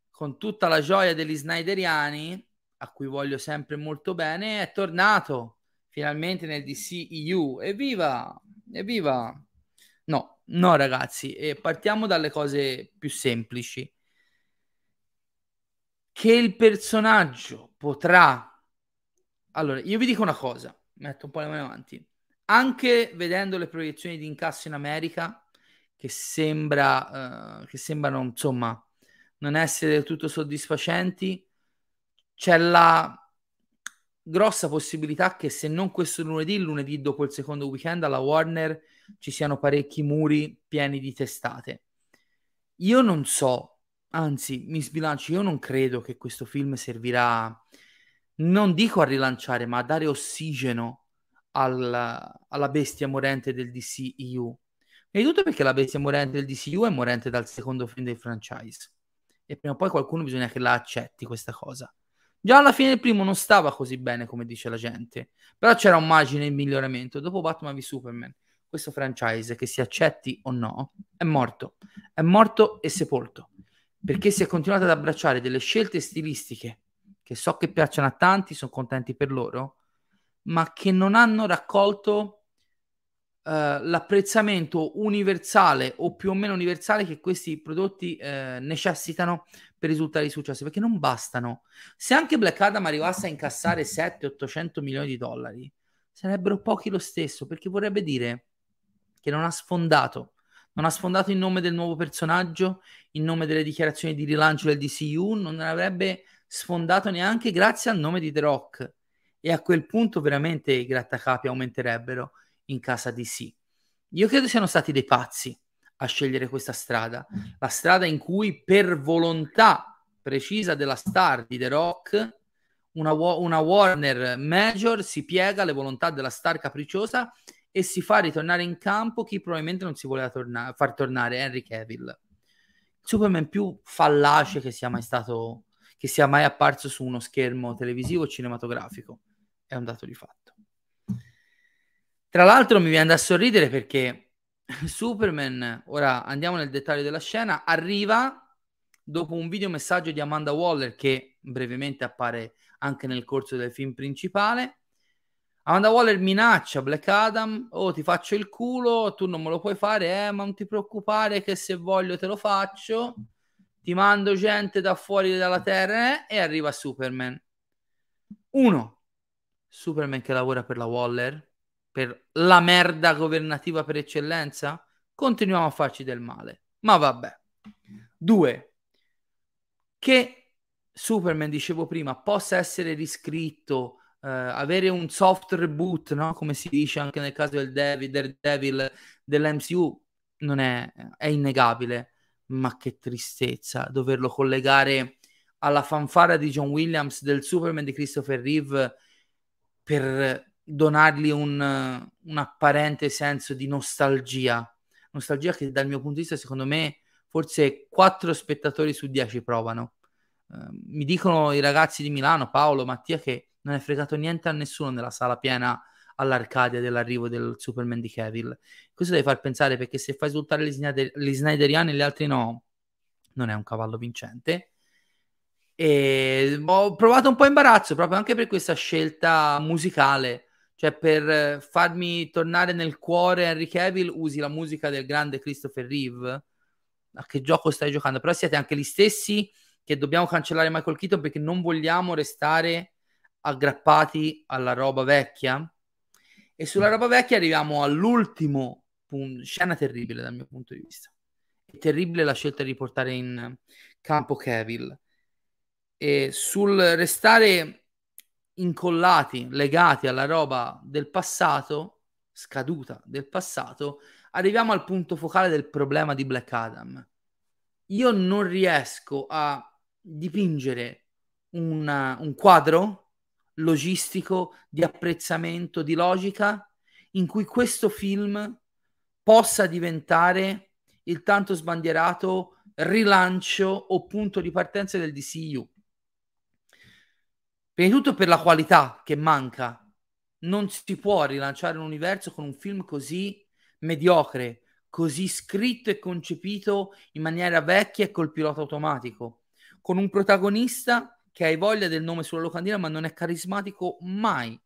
con tutta la gioia degli Snyderiani, a cui voglio sempre molto bene, è tornato finalmente nel DCEU. Evviva! Evviva! No, no ragazzi, e partiamo dalle cose più semplici che il personaggio potrà... Allora, io vi dico una cosa, metto un po' le mani avanti. Anche vedendo le proiezioni di incasso in America, che sembra, uh, che sembrano, insomma, non essere del tutto soddisfacenti, c'è la grossa possibilità che se non questo lunedì, lunedì dopo il secondo weekend alla Warner ci siano parecchi muri pieni di testate. Io non so Anzi, mi sbilancio, io non credo che questo film servirà, non dico a rilanciare, ma a dare ossigeno alla, alla bestia morente del DCEU. E tutto perché la bestia morente del DCU è morente dal secondo film del franchise. E prima o poi qualcuno bisogna che la accetti questa cosa. Già alla fine del primo non stava così bene come dice la gente, però c'era un margine di miglioramento. Dopo Batman v Superman, questo franchise, che si accetti o no, è morto. È morto e sepolto perché si è continuato ad abbracciare delle scelte stilistiche che so che piacciono a tanti, sono contenti per loro, ma che non hanno raccolto uh, l'apprezzamento universale o più o meno universale che questi prodotti uh, necessitano per risultare di successo, perché non bastano. Se anche Black Adam arrivasse a incassare 700-800 milioni di dollari, sarebbero pochi lo stesso, perché vorrebbe dire che non ha sfondato non ha sfondato in nome del nuovo personaggio, in nome delle dichiarazioni di rilancio del DCU, non avrebbe sfondato neanche grazie al nome di The Rock. E a quel punto veramente i grattacapi aumenterebbero in casa DC. Io credo siano stati dei pazzi a scegliere questa strada, la strada in cui per volontà precisa della star di The Rock una, una Warner Major si piega alle volontà della star capricciosa e si fa ritornare in campo chi probabilmente non si voleva torna- far tornare Henry Cavill. Superman più fallace che sia mai stato, che sia mai apparso su uno schermo televisivo o cinematografico. È un dato di fatto. Tra l'altro mi viene da sorridere perché Superman, ora andiamo nel dettaglio della scena, arriva dopo un video messaggio di Amanda Waller che brevemente appare anche nel corso del film principale Amanda Waller minaccia Black Adam, oh ti faccio il culo, tu non me lo puoi fare, eh, ma non ti preoccupare che se voglio te lo faccio, ti mando gente da fuori dalla terra eh, e arriva Superman. Uno, Superman che lavora per la Waller, per la merda governativa per eccellenza, continuiamo a farci del male, ma vabbè. Due, che Superman, dicevo prima, possa essere riscritto uh, avere un soft reboot, no? come si dice anche nel caso del Devil, Daredevil dell'MCU, non è, è innegabile, ma che tristezza doverlo collegare alla fanfara di John Williams del Superman di Christopher Reeve per donargli un, un apparente senso di nostalgia. Nostalgia che dal mio punto di vista, secondo me, forse quattro spettatori su dieci provano. Uh, mi dicono i ragazzi di Milano, Paolo, Mattia, che non è fregato niente a nessuno nella sala piena all'Arcadia dell'arrivo del Superman di Cavill. Questo deve far pensare perché se fai esultare gli, Snyder- gli Snyderiani e gli altri no, non è un cavallo vincente. E ho provato un po' imbarazzo proprio anche per questa scelta musicale. Cioè, per farmi tornare nel cuore Henry Cavill, usi la musica del grande Christopher Reeve. A che gioco stai giocando? Però siete anche gli stessi che dobbiamo cancellare Michael Keaton perché non vogliamo restare aggrappati alla roba vecchia. E sulla roba vecchia arriviamo all'ultimo punto, scena terribile dal mio punto di vista. è terribile la scelta di portare in campo Cavill. E sul restare incollati, legati alla roba del passato, scaduta del passato, arriviamo al punto focale del problema di Black Adam. Io non riesco a dipingere una, un quadro logistico di apprezzamento, di logica, in cui questo film possa diventare il tanto sbandierato rilancio o punto di partenza del DCU. Prima di tutto per la qualità che manca. Non si può rilanciare un universo con un film così mediocre, così scritto e concepito in maniera vecchia e col pilota automatico, con un protagonista che hai voglia del nome sulla locandina ma non è carismatico mai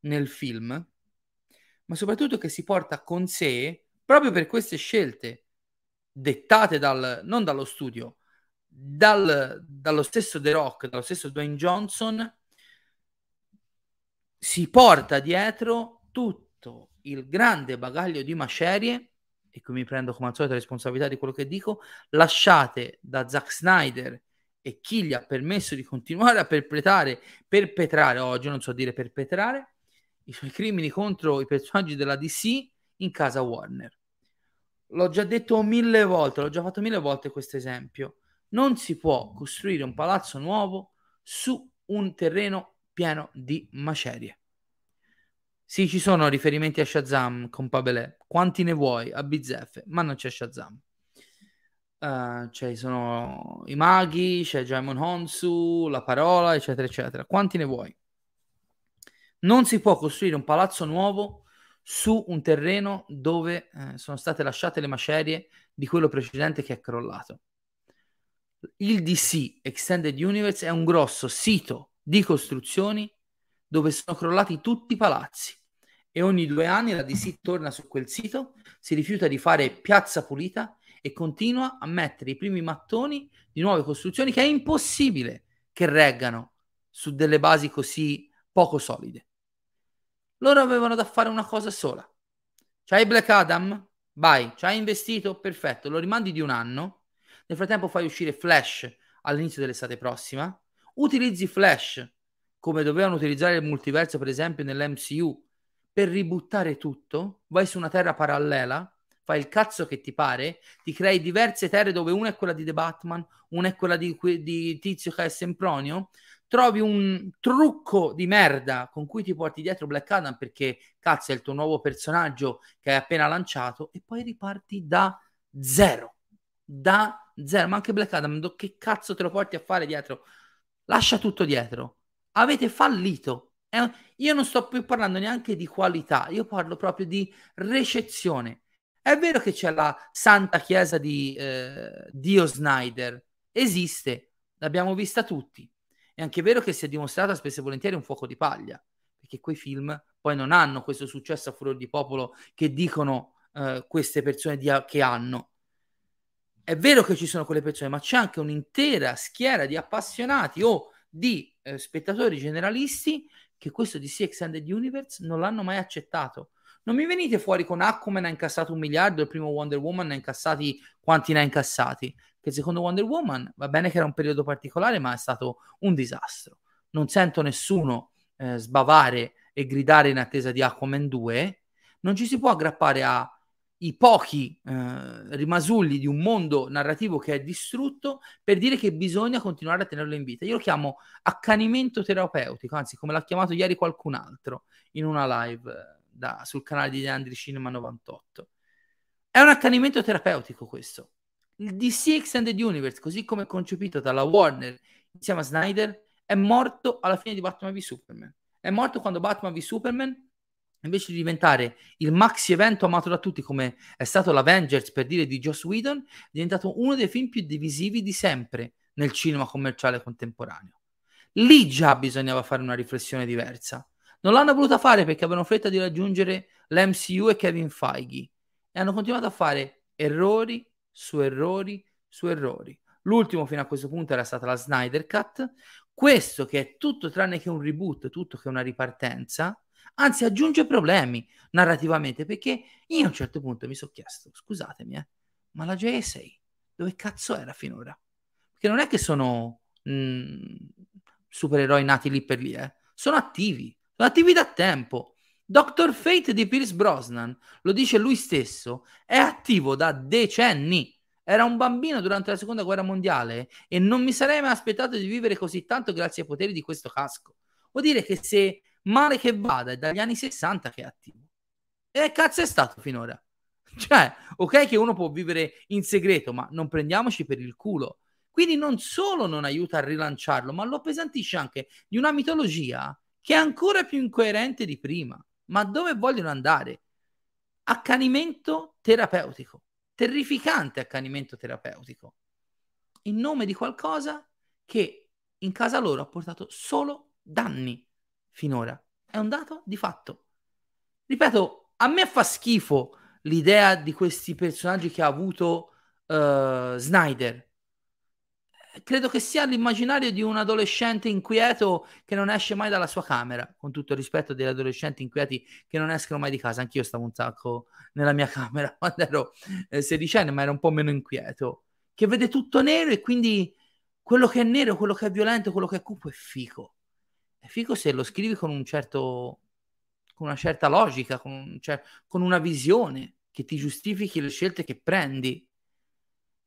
nel film, ma soprattutto che si porta con sé, proprio per queste scelte dettate dal, non dallo studio, dal, dallo stesso The Rock, dallo stesso Dwayne Johnson, si porta dietro tutto il grande bagaglio di macerie, e qui mi prendo come al solito la responsabilità di quello che dico, lasciate da Zack Snyder e chi gli ha permesso di continuare a perpetrare, perpetrare oggi, non so dire perpetrare, i suoi crimini contro i personaggi della DC in casa Warner. L'ho già detto mille volte, l'ho già fatto mille volte questo esempio. Non si può costruire un palazzo nuovo su un terreno pieno di macerie. Sì, ci sono riferimenti a Shazam con Pabelè, quanti ne vuoi a bizzeffe, ma non c'è Shazam. Uh, ci sono i maghi, c'è Jaimon Honsu, la parola, eccetera, eccetera. Quanti ne vuoi? Non si può costruire un palazzo nuovo su un terreno dove eh, sono state lasciate le macerie di quello precedente che è crollato. Il DC Extended Universe è un grosso sito di costruzioni dove sono crollati tutti i palazzi e ogni due anni la DC torna su quel sito, si rifiuta di fare piazza pulita e continua a mettere i primi mattoni di nuove costruzioni che è impossibile che reggano su delle basi così poco solide. Loro avevano da fare una cosa sola. C'hai Black Adam? Vai, ci hai investito? Perfetto, lo rimandi di un anno. Nel frattempo fai uscire Flash all'inizio dell'estate prossima. Utilizzi Flash come dovevano utilizzare il multiverso, per esempio, nell'MCU per ributtare tutto. Vai su una terra parallela fai il cazzo che ti pare, ti crei diverse terre dove una è quella di The Batman, una è quella di, di Tizio che è Sempronio, trovi un trucco di merda con cui ti porti dietro Black Adam perché cazzo è il tuo nuovo personaggio che hai appena lanciato e poi riparti da zero. Da zero, ma anche Black Adam, che cazzo te lo porti a fare dietro? Lascia tutto dietro. Avete fallito. io non sto più parlando neanche di qualità, io parlo proprio di recezione. È vero che c'è la santa chiesa di eh, Dio Snyder, esiste, l'abbiamo vista tutti. È anche vero che si è dimostrata spesso e volentieri un fuoco di paglia, perché quei film poi non hanno questo successo a furore di popolo che dicono eh, queste persone di, che hanno. È vero che ci sono quelle persone, ma c'è anche un'intera schiera di appassionati o di eh, spettatori generalisti che questo DC Extended Universe non l'hanno mai accettato non mi venite fuori con Aquaman ha incassato un miliardo, il primo Wonder Woman ha incassati quanti ne ha incassati? Che secondo Wonder Woman va bene che era un periodo particolare, ma è stato un disastro. Non sento nessuno eh, sbavare e gridare in attesa di Aquaman 2. Non ci si può aggrappare ai pochi eh, rimasugli di un mondo narrativo che è distrutto per dire che bisogna continuare a tenerlo in vita. Io lo chiamo accanimento terapeutico, anzi come l'ha chiamato ieri qualcun altro in una live da, sul canale di Andri Cinema 98. È un accanimento terapeutico questo. Il DC Extended Universe, così come concepito dalla Warner insieme a Snyder, è morto alla fine di Batman v Superman. È morto quando Batman v Superman, invece di diventare il maxi evento amato da tutti come è stato l'Avengers per dire di Joss Whedon, è diventato uno dei film più divisivi di sempre nel cinema commerciale contemporaneo. Lì già bisognava fare una riflessione diversa. Non l'hanno voluta fare perché avevano fretta di raggiungere l'MCU e Kevin Feige e hanno continuato a fare errori su errori su errori. L'ultimo fino a questo punto era stata la Snyder Cut. Questo che è tutto tranne che un reboot, tutto che una ripartenza, anzi aggiunge problemi narrativamente perché io a un certo punto mi sono chiesto, scusatemi, eh, ma la JSA Dove cazzo era finora? Perché non è che sono mh, mm, supereroi nati lì per lì, eh. Sono attivi, sono attivi da tempo. Dr. Fate di Pierce Brosnan, lo dice lui stesso, è attivo da decenni. Era un bambino durante la seconda guerra mondiale e non mi sarei mai aspettato di vivere così tanto grazie ai poteri di questo casco. Vuol dire che se male che vada è dagli anni 60 che è attivo. E cazzo è stato finora? Cioè, ok che uno può vivere in segreto, ma non prendiamoci per il culo. Quindi non solo non aiuta a rilanciarlo, ma lo appesantisce anche di una mitologia che è ancora più incoerente di prima. Ma dove vogliono andare? Accanimento terapeutico, terrificante accanimento terapeutico, in nome di qualcosa che in casa loro ha portato solo danni finora. È un dato di fatto. Ripeto, a me fa schifo l'idea di questi personaggi che ha avuto uh, Snyder. Credo che sia l'immaginario di un adolescente inquieto che non esce mai dalla sua camera, con tutto il rispetto degli adolescenti inquieti che non escono mai di casa. Anch'io stavo un sacco nella mia camera quando ero eh, sedicenne, ma ero un po' meno inquieto. Che vede tutto nero e quindi quello che è nero, quello che è violento, quello che è cupo è fico. È fico se lo scrivi con un certo con una certa logica, con, cioè, con una visione che ti giustifichi le scelte che prendi.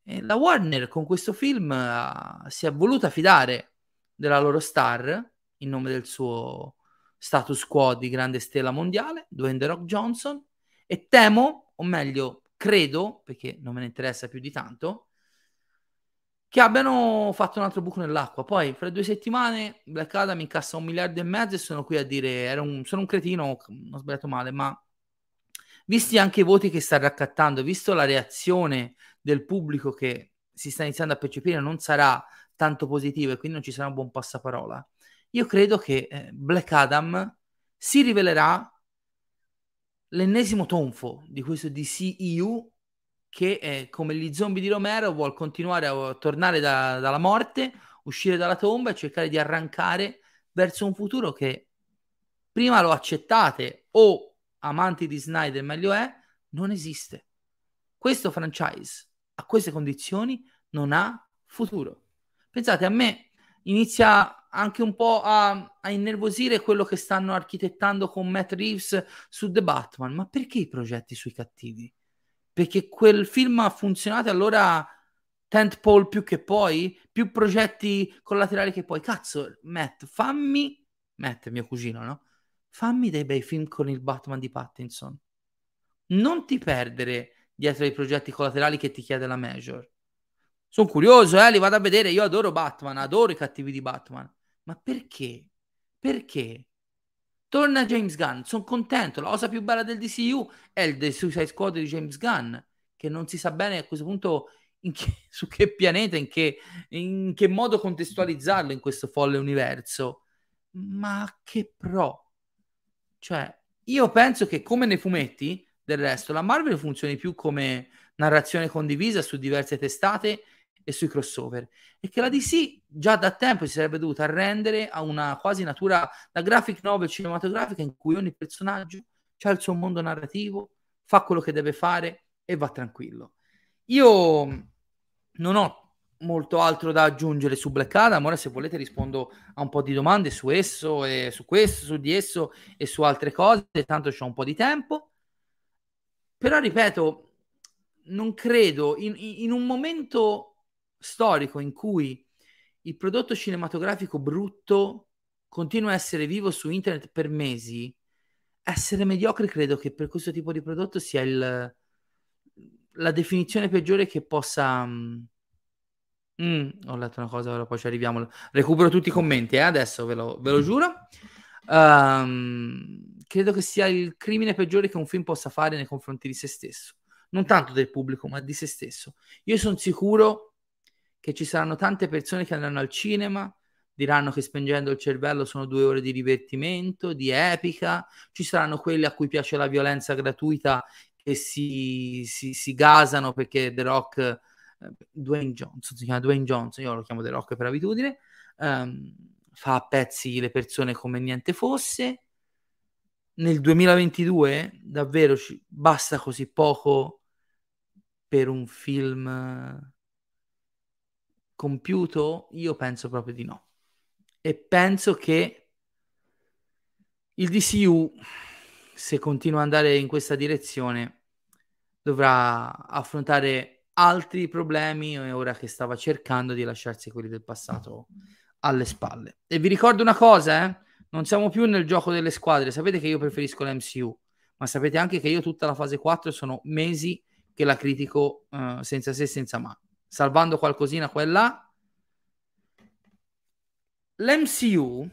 La Warner con questo film uh, si è voluta fidare della loro star in nome del suo status quo di grande stella mondiale, Dwayne The Rock Johnson, e temo, o meglio, credo, perché non me ne interessa più di tanto, che abbiano fatto un altro buco nell'acqua. Poi, fra due settimane, Black Adam incassa un miliardo e mezzo e sono qui a dire un, sono un cretino, ho sbagliato male, ma visti anche i voti che sta raccattando, visto la reazione del pubblico che si sta iniziando a percepire non sarà tanto positiva e quindi non ci sarà un buon passaparola, io credo che eh, Black Adam si rivelerà l'ennesimo tonfo di questo DCEU che eh, come gli zombie di Romero vuole continuare a tornare da, dalla morte, uscire dalla tomba e cercare di arrancare verso un futuro che prima lo accettate o amanti di Snyder meglio è, non esiste. Questo franchise a queste condizioni non ha futuro. Pensate, a me inizia anche un po' a, a, innervosire quello che stanno architettando con Matt Reeves su The Batman. Ma perché i progetti sui cattivi? perché quel film ha funzionato allora tentpole più che poi, più progetti collaterali che poi. Cazzo, Matt, fammi, Matt, mio cugino, no? Fammi dei bei film con il Batman di Pattinson. Non ti perdere dietro ai progetti collaterali che ti chiede la Major. Sono curioso, eh, li vado a vedere. Io adoro Batman, adoro i cattivi di Batman. Ma perché? Perché? Torna James Gunn, sono contento. La cosa più bella del DCU è il The Suicide Squad di James Gunn, che non si sa bene a questo punto che, su che pianeta, in che, in che modo contestualizzarlo in questo folle universo. Ma che pro! Cioè, io penso che come nei fumetti, del resto, la Marvel funzioni più come narrazione condivisa su diverse testate e sui crossover e che la DC già da tempo si sarebbe dovuta arrendere a una quasi natura da graphic novel cinematografica in cui ogni personaggio ha il suo mondo narrativo, fa quello che deve fare e va tranquillo. Io non ho molto altro da aggiungere su Black Adam, ora se volete rispondo a un po' di domande su esso e su questo, su di esso e su altre cose, tanto c'ho un po' di tempo. Però ripeto, non credo in, in un momento storico in cui il prodotto cinematografico brutto continua a essere vivo su internet per mesi, essere mediocre credo che per questo tipo di prodotto sia il, la definizione peggiore che possa... Mm, ho letto una cosa, ora poi ci arriviamo. Recupero tutti i commenti, eh, adesso ve lo, ve lo giuro. Um, credo che sia il crimine peggiore che un film possa fare nei confronti di se stesso. Non tanto del pubblico, ma di se stesso. Io sono sicuro che ci saranno tante persone che andranno al cinema, diranno che spengendo il cervello sono due ore di divertimento, di epica, ci saranno quelli a cui piace la violenza gratuita che si, si, si gasano perché The Rock, Dwayne Johnson, si chiama Dwayne Johnson, io lo chiamo The Rock per abitudine, um, fa a pezzi le persone come niente fosse. Nel 2022 davvero ci, basta così poco per un film compiuto? Io penso proprio di no. E penso che il DCU, se continua ad andare in questa direzione, dovrà affrontare altri problemi ora che stava cercando di lasciarsi quelli del passato alle spalle. E vi ricordo una cosa, eh? non siamo più nel gioco delle squadre, sapete che io preferisco l'MCU, ma sapete anche che io tutta la fase 4 sono mesi che la critico uh, senza se senza ma, salvando qualcosina qua e. L'MCU,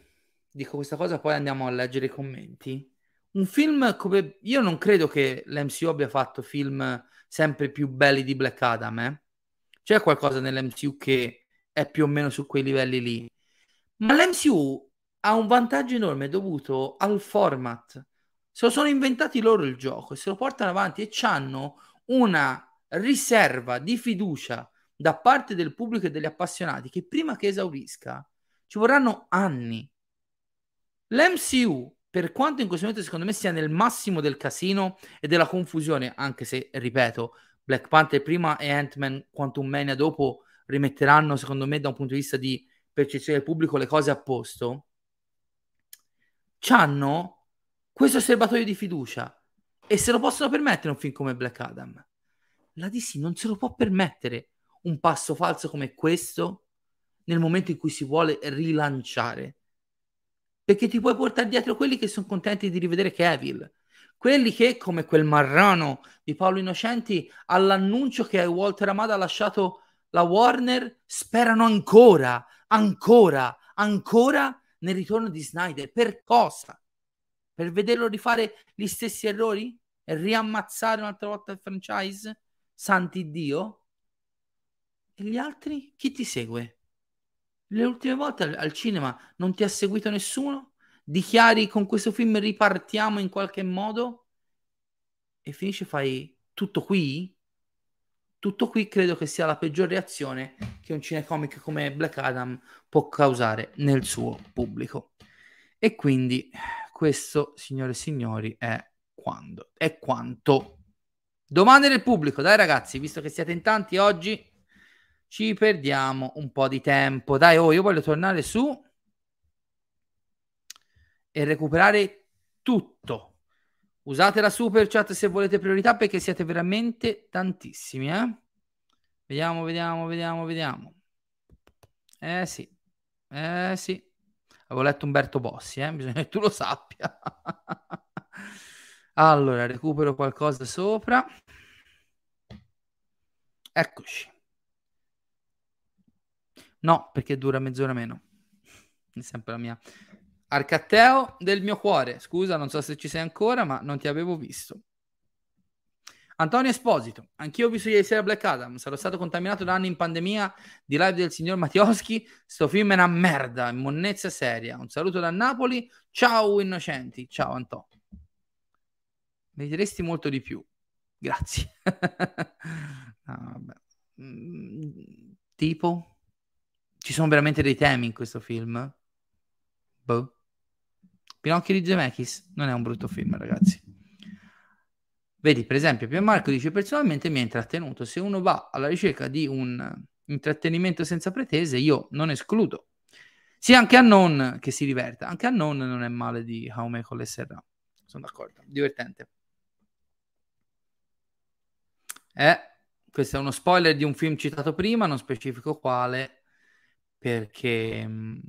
dico questa cosa, poi andiamo a leggere i commenti. Un film come io non credo che l'MCU abbia fatto film sempre più belli di Black Adam, eh? C'è qualcosa nell'MCU che è più o meno su quei livelli lì. Ma l'MCU ha un vantaggio enorme dovuto al format. Se lo sono inventati loro il gioco e se lo portano avanti e hanno una riserva di fiducia da parte del pubblico e degli appassionati che prima che esaurisca ci vorranno anni. L'MCU, per quanto in questo momento secondo me sia nel massimo del casino e della confusione, anche se, ripeto, Black Panther prima e Ant-Man Quantum Mania dopo rimetteranno, secondo me, da un punto di vista di percezione del pubblico le cose a posto, hanno questo serbatoio di fiducia e se lo possono permettere un film come Black Adam. La DC non se lo può permettere un passo falso come questo nel momento in cui si vuole rilanciare. Perché ti puoi portare dietro quelli che sono contenti di rivedere Kevin, quelli che, come quel marrano di Paolo Innocenti, all'annuncio che Walter Amada ha lasciato la Warner, sperano ancora, ancora, ancora nel ritorno di Snyder. Per cosa? Per vederlo rifare gli stessi errori? E riammazzare un'altra volta il franchise? Santi Dio? E gli altri? Chi ti segue? Le ultime volte al, al cinema non ti ha seguito nessuno? Dichiari con questo film ripartiamo in qualche modo? E finisce fai tutto qui? Tutto qui credo che sia la peggior reazione che un cinecomic come Black Adam può causare nel suo pubblico. E quindi questo, signore e signori, è quando è quanto. Domande del pubblico, dai ragazzi, visto che siete in tanti oggi, ci perdiamo un po' di tempo. Dai, oh, io voglio tornare su e recuperare tutto Usate la super chat se volete priorità perché siete veramente tantissimi, eh? Vediamo, vediamo, vediamo, vediamo. Eh sì, eh sì. Avevo letto Umberto Bossi, eh? Bisogna che tu lo sappia. allora, recupero qualcosa sopra. Eccoci. No, perché dura mezz'ora meno. È sempre la mia Arcatteo del mio cuore, scusa, non so se ci sei ancora, ma non ti avevo visto. Antonio Esposito, anch'io ho visto ieri sera Black Adam, sarò stato contaminato da anni in pandemia di live del signor Mattioschi, sto film è una merda, monnezza seria. Un saluto da Napoli, ciao innocenti, ciao Antonio. Meriteresti molto di più, grazie. no, mm, tipo? Ci sono veramente dei temi in questo film? Boh. Pinocchio di Zemeckis non è un brutto film, ragazzi. Vedi, per esempio, Marco dice personalmente mi ha intrattenuto. Se uno va alla ricerca di un intrattenimento senza pretese, io non escludo. Sì, anche a non che si diverta. Anche a non non è male di How con le Serra. Sono d'accordo. Divertente. Eh, questo è uno spoiler di un film citato prima, non specifico quale, perché... Mm,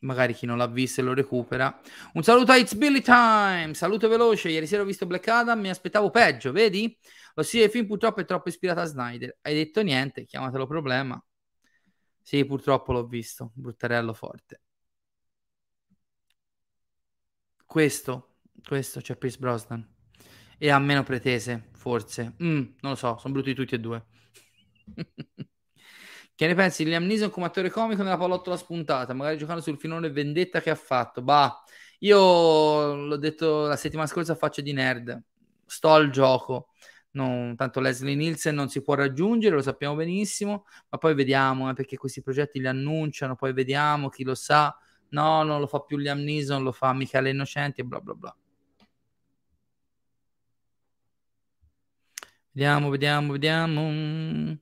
magari chi non l'ha visto e lo recupera. Un saluto a It's Billy Time, saluto veloce. Ieri sera ho visto Black Adam, mi aspettavo peggio, vedi? Lo stile del film purtroppo è troppo ispirato a Snyder. Hai detto niente, chiamatelo problema. Sì, purtroppo l'ho visto, bruttarello forte. Questo, questo c'è Chris Brosnan. E ha meno pretese, forse. Mm, non lo so, sono brutti tutti e due. Che ne pensi di Liam Neeson come attore comico nella pallottola spuntata, magari giocando sul filone vendetta che ha fatto? Bah, io l'ho detto la settimana scorsa a faccia di nerd, sto al gioco. Non, tanto Leslie Nielsen non si può raggiungere, lo sappiamo benissimo, ma poi vediamo, eh, perché questi progetti li annunciano, poi vediamo, chi lo sa. No, non lo fa più Liam Neeson, lo fa Michele Innocenti e bla bla bla. Vediamo, vediamo, vediamo.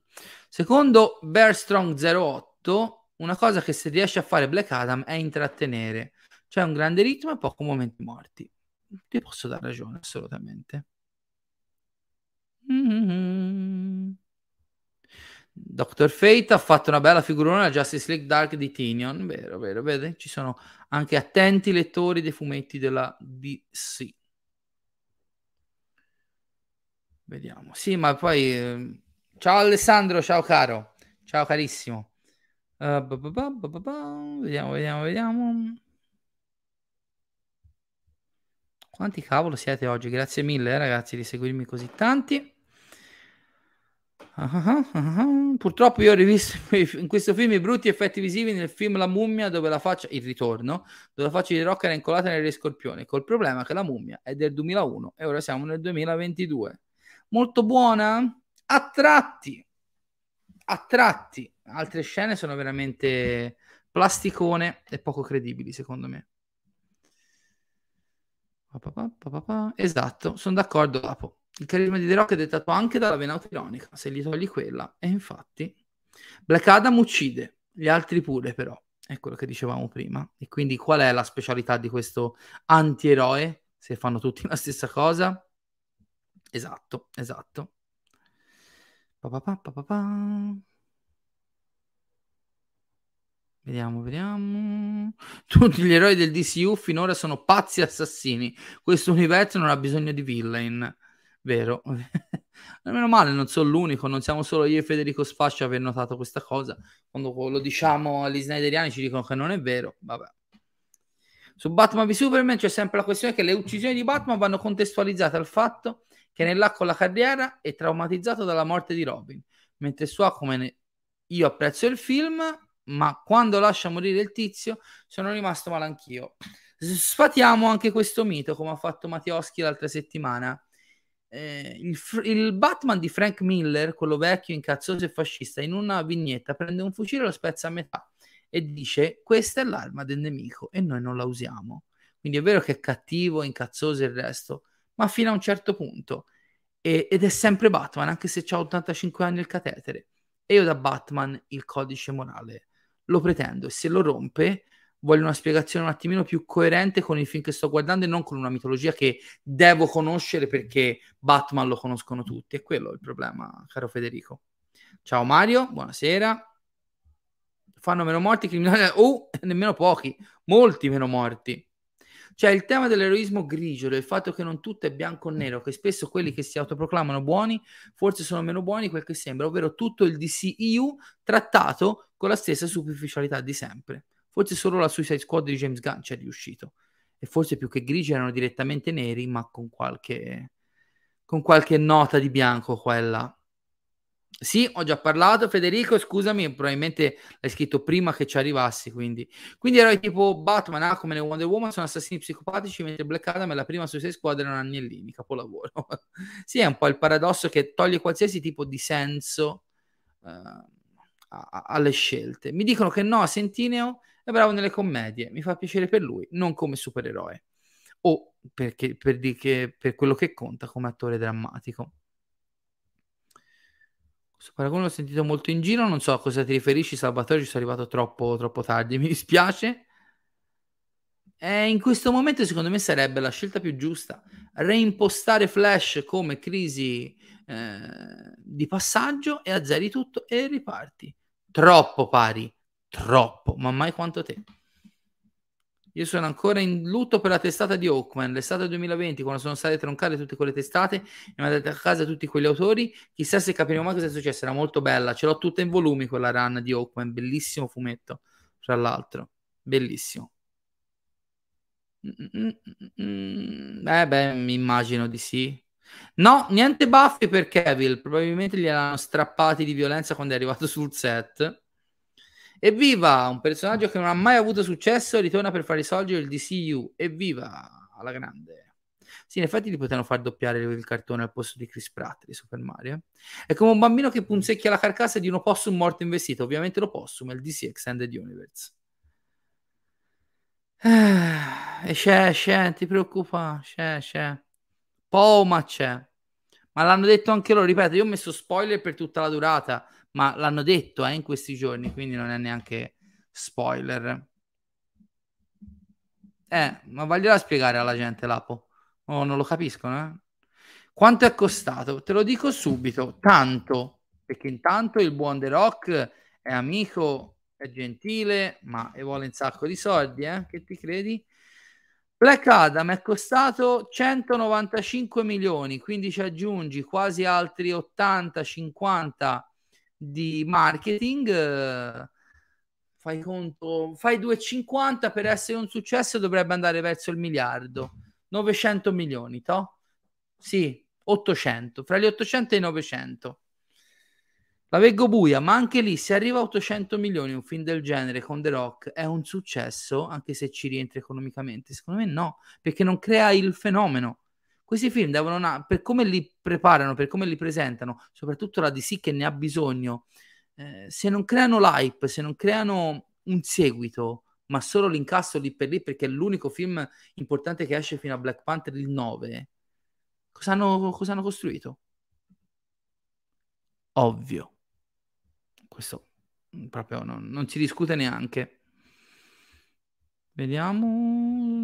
Secondo Bearstrong 08, soprattutto una cosa che se riesce a fare Black Adam è intrattenere. C'è un grande ritmo e poco momenti morti. Ti posso dare ragione, assolutamente. Mm-hmm. Dr. Fate ha fatto una bella figurona alla Justice League Dark di Tinion, vero, vero, vede? Ci sono anche attenti lettori dei fumetti della DC. Vediamo. Sì, ma poi... Eh... Ciao Alessandro, ciao caro. Ciao carissimo. Uh, ba vediamo, vediamo, vediamo. Quanti cavolo siete oggi? Grazie mille eh, ragazzi di seguirmi così tanti. Uh-huh, uh-huh. Purtroppo io ho rivisto in questo film i brutti effetti visivi nel film La mummia dove la faccia, il ritorno, dove la faccia di Rock era incollata nelle scorpioni, col problema che la mummia è del 2001 e ora siamo nel 2022. Molto buona? A tratti, a tratti. Altre scene sono veramente plasticone e poco credibili secondo me. Esatto, sono d'accordo. Capo. Il carisma di The Rock è dettato anche dalla vena autoironica, se gli togli quella. E infatti, Black Adam uccide, gli altri pure però. È quello che dicevamo prima. E quindi qual è la specialità di questo antieroe? Se fanno tutti la stessa cosa? Esatto, esatto. Vediamo, vediamo. Tutti gli eroi del DCU finora sono pazzi assassini. Questo universo non ha bisogno di villain. Vero. Meno male, non sono l'unico, non siamo solo io e Federico Sfascio a aver notato questa cosa. Quando lo diciamo agli snyderiani ci dicono che non è vero. Vabbè. Su Batman v Superman c'è sempre la questione che le uccisioni di Batman vanno contestualizzate al fatto che nell'arco della carriera è traumatizzato dalla morte di Robin, mentre su Aquaman io apprezzo il film, ma quando lascia morire il tizio sono rimasto male anch'io. Sfatiamo anche questo mito, come ha fatto Mattioschi l'altra settimana eh, il, il, Batman di Frank Miller, quello vecchio, incazzoso e fascista, in una vignetta prende un fucile e lo spezza a metà e dice questa è l'arma del nemico e noi non la usiamo. Quindi è vero che è cattivo, incazzoso e il resto, ma fino a un certo punto. E, ed è sempre Batman, anche se ha 85 anni il catetere. E io da Batman il codice morale lo pretendo e se lo rompe voglio una spiegazione un attimino più coerente con il film che sto guardando e non con una mitologia che devo conoscere perché Batman lo conoscono tutti. E quello è il problema, caro Federico. Ciao Mario, buonasera. Fanno meno morti criminali? Oh, nemmeno pochi, molti meno morti. Cioè il tema dell'eroismo grigio, del fatto che non tutto è bianco o nero, che spesso quelli che si autoproclamano buoni forse sono meno buoni quel che sembra, ovvero tutto il DCEU trattato con la stessa superficialità di sempre. Forse solo la Suicide Squad di James Gunn ci è riuscito. E forse più che grigi erano direttamente neri, ma con qualche, con qualche nota di bianco qua e là. Sì, ho già parlato, Federico, scusami, probabilmente l'hai scritto prima che ci arrivassi, quindi. Quindi eroi tipo Batman, Aquaman e Wonder Woman sono assassini psicopatici, mentre Black Adam è la prima Suicide Squad erano agnellini, capolavoro. sì, è un po' il paradosso che toglie qualsiasi tipo di senso uh, a- alle scelte. Mi dicono che no, Sentineo è bravo nelle commedie, mi fa piacere per lui, non come supereroe. O perché, per, che, per quello che conta come attore drammatico. Paragone l'ho sentito molto in giro, non so a cosa ti riferisci, Salvatore, ci sono arrivato troppo, troppo tardi, mi dispiace. E in questo momento secondo me sarebbe la scelta più giusta, reimpostare Flash come crisi eh, di passaggio e azzeri tutto e riparti. Troppo pari, Troppo, ma mai quanto te. Io sono ancora in lutto per la testata di Hawkman, l'estate 2020, quando sono state troncate tutte quelle testate e mandate a casa tutti quegli autori. Chissà se capiremo mai cosa è successo. Era molto bella, ce l'ho tutta in volumi quella run di Hawkman, bellissimo fumetto, tra l'altro, bellissimo. Eh beh, mi immagino di sì. No, niente baffi per Kevin, probabilmente gli hanno strappati di violenza quando è arrivato sul set Evviva! Un personaggio che non ha mai avuto successo ritorna per far risolvere il DCU. Evviva! Alla grande. Sì, in effetti li potevano far doppiare il cartone al posto di Chris Pratt di Super Mario. È come un bambino che punzecchia la carcassa di un opossum morto investito. Ovviamente l'opossum è il DC Extended Universe. Eh, c'è, c'è, ti preoccupa, c'è, c'è. Po' ma c'è. Ma l'hanno detto anche loro, ripeto, io ho messo spoiler per tutta la durata ma l'hanno detto eh, in questi giorni, quindi non è neanche spoiler. Eh, ma voglio spiegare alla gente l'Apo. Oh, non lo capiscono, eh? Quanto è costato? Te lo dico subito, tanto, perché intanto il buon The Rock è amico, è gentile, ma vuole un sacco di soldi, eh? Che ti credi? Black Adam è costato 195 milioni, quindi ci aggiungi quasi altri 80-50 di marketing. Eh, fai conto, fai 2,50 per essere un successo dovrebbe andare verso il miliardo. 900 milioni, to? Sì, 800, fra gli 800 e i 900. La veggo buia, ma anche lì se arriva a 800 milioni un film del genere con The Rock è un successo, anche se ci rientra economicamente? Secondo me no, perché non crea il fenomeno. Questi film devono, per come li preparano, per come li presentano, soprattutto la DC che ne ha bisogno, eh, se non creano l'hype, se non creano un seguito, ma solo l'incasso lì per lì, perché è l'unico film importante che esce fino a Black Panther il 9, cosa hanno, cosa hanno costruito? Ovvio. Questo mm, proprio non, non si discute neanche. Vediamo,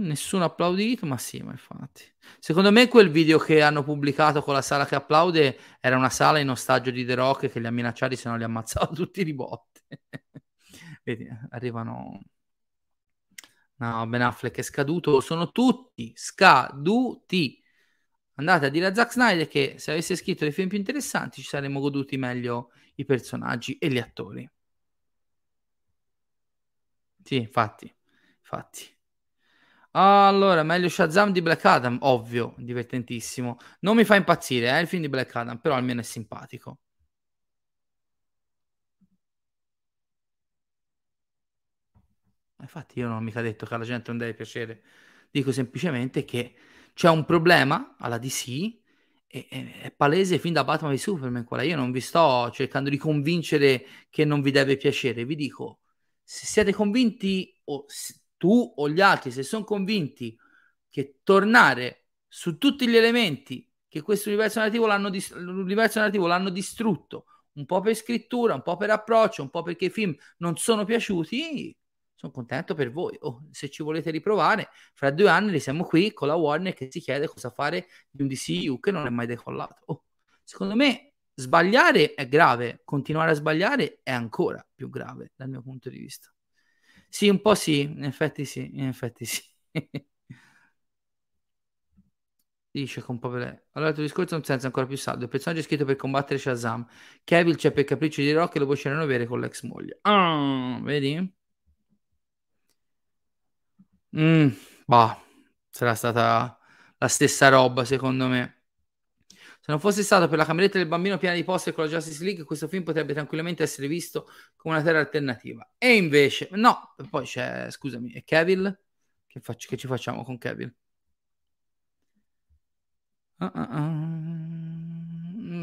nessuno ha applaudito, ma sì, ma infatti. Secondo me quel video che hanno pubblicato con la sala che applaude era una sala in ostaggio di The Rock che li ha minacciati se non li ammazzava tutti di botte. Vedi, arrivano... No, Ben Affleck è scaduto, sono tutti scaduti. Andate a dire a Zack Snyder che se avesse scritto dei film più interessanti ci saremmo goduti meglio i personaggi e gli attori. Sì, infatti, infatti. Allora, meglio Shazam di Black Adam, ovvio, divertentissimo. Non mi fa impazzire, eh, il film di Black Adam, però almeno è simpatico. Infatti io non ho mica detto che alla gente non deve piacere, dico semplicemente che c'è un problema alla DC è, è, palese fin da Batman di Superman quella. Io non vi sto cercando di convincere che non vi deve piacere, vi dico, se siete convinti, o tu o gli altri, se sono convinti che tornare su tutti gli elementi che questo universo narrativo l'hanno, dis- l'universo narrativo l'hanno distrutto, un po' per scrittura, un po' per approccio, un po' perché i film non sono piaciuti, sono contento per voi. Oh, se ci volete riprovare, fra due anni siamo qui con la Warner che si chiede cosa fare di un DCU che non è mai decollato. Oh, secondo me sbagliare è grave, continuare a sbagliare è ancora più grave dal mio punto di vista. Sì, un po' sì, in effetti sì, in effetti sì. Dice con povere. Allora il tuo discorso ha un senso ancora più saldo. Il personaggio è scritto per combattere Shazam. Kevin c'è per capriccio di Rock e lo può scegliere avere con l'ex moglie. Ah, vedi? Mm, bah, sarà stata la stessa roba, secondo me. Se non fosse stato per la cameretta del bambino piena di poster con la Justice League, questo film potrebbe tranquillamente essere visto come una terra alternativa. E invece, no, poi c'è, scusami, è Kevin? Che, faccio, che ci facciamo con Kevin? Uh, uh,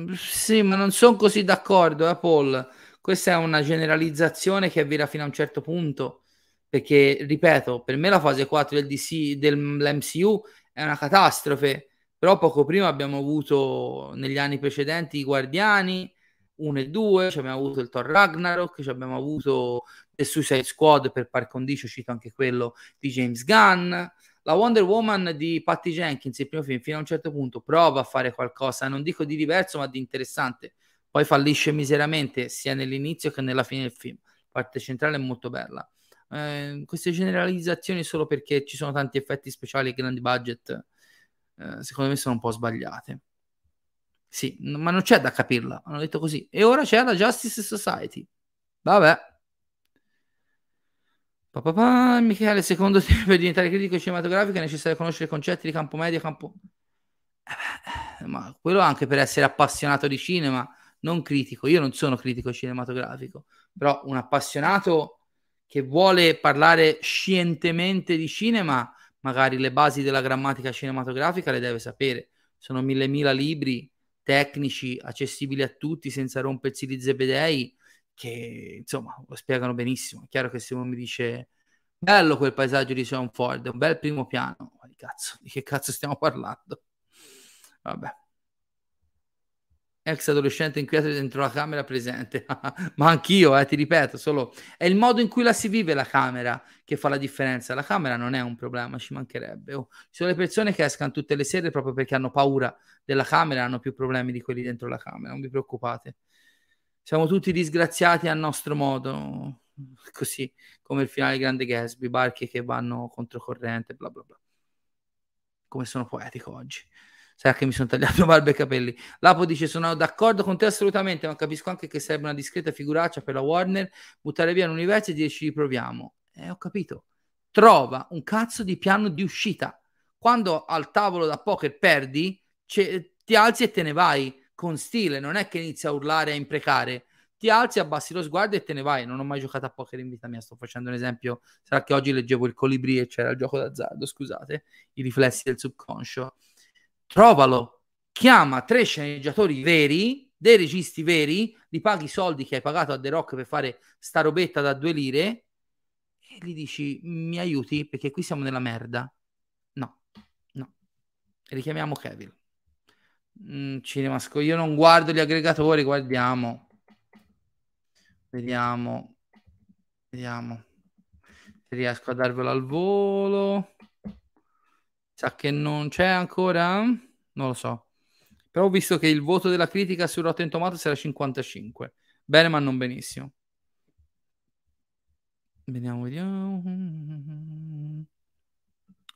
uh. Sì, ma non sono così d'accordo, eh, Paul. Questa è una generalizzazione che avvira fino a un certo punto perché ripeto, per me la fase 4 del DC, dell'MCU è una catastrofe, però poco prima abbiamo avuto negli anni precedenti i Guardiani 1 e 2, abbiamo avuto il Thor Ragnarok, abbiamo avuto The Suicide Squad per par condicio, cito anche quello di James Gunn, la Wonder Woman di Patty Jenkins, il primo film, fino a un certo punto prova a fare qualcosa, non dico di diverso, ma di interessante, poi fallisce miseramente sia nell'inizio che nella fine del film. La parte centrale è molto bella. Eh, queste generalizzazioni solo perché ci sono tanti effetti speciali e grandi budget, eh, secondo me sono un po' sbagliate. Sì, ma non c'è da capirla, hanno detto così. E ora c'è la Justice Society. Vabbè. Pa, Michele, secondo te per diventare critico cinematografico è necessario conoscere concetti di campo medio, campo... Eh, ma quello anche per essere appassionato di cinema, non critico. Io non sono critico cinematografico, però un appassionato che vuole parlare scientemente di cinema, magari le basi della grammatica cinematografica le deve sapere. Sono mille mila libri tecnici accessibili a tutti senza rompersi di zebedei che insomma lo spiegano benissimo. È chiaro che se uno mi dice bello quel paesaggio di Sean Ford, un bel primo piano, ma di cazzo, di che cazzo stiamo parlando? Vabbè. Ex adolescente inquieto dentro la camera presente. Ma anch'io, eh, ti ripeto, solo è il modo in cui la si vive la camera che fa la differenza. La camera non è un problema, ci mancherebbe. Oh, ci sono le persone che escano tutte le sere proprio perché hanno paura della camera, hanno più problemi di quelli dentro la camera, non vi preoccupate. Siamo tutti disgraziati a nostro modo, così come il finale Grande Gatsby, barche che vanno controcorrente, bla bla bla. Come sono poetico oggi. Sai che mi sono tagliato barba e capelli. Lapo dice: Sono d'accordo con te assolutamente, ma capisco anche che serve una discreta figuraccia per la Warner buttare via l'universo e dire ci riproviamo. Eh, ho capito. Trova un cazzo di piano di uscita. Quando al tavolo da poker perdi, ti alzi e te ne vai con stile. Non è che inizi a urlare e a imprecare. Ti alzi, abbassi lo sguardo e te ne vai. Non ho mai giocato a poker in vita mia. Sto facendo un esempio. Sarà che oggi leggevo il colibri e c'era il gioco d'azzardo. Scusate, i riflessi del subconscio trovalo, chiama tre sceneggiatori veri, dei registi veri, li paghi i soldi che hai pagato a The Rock per fare sta robetta da due lire e gli dici mi aiuti perché qui siamo nella merda. No, no. Richiamiamo Kevin. Mm, cinemasco, io non guardo gli aggregatori, guardiamo. Vediamo. Vediamo. Se riesco a darvelo al volo. Sa che non c'è ancora? Non lo so. Però ho visto che il voto della critica su Rotten Tomatoes era 55. Bene, ma non benissimo. Vediamo, vediamo.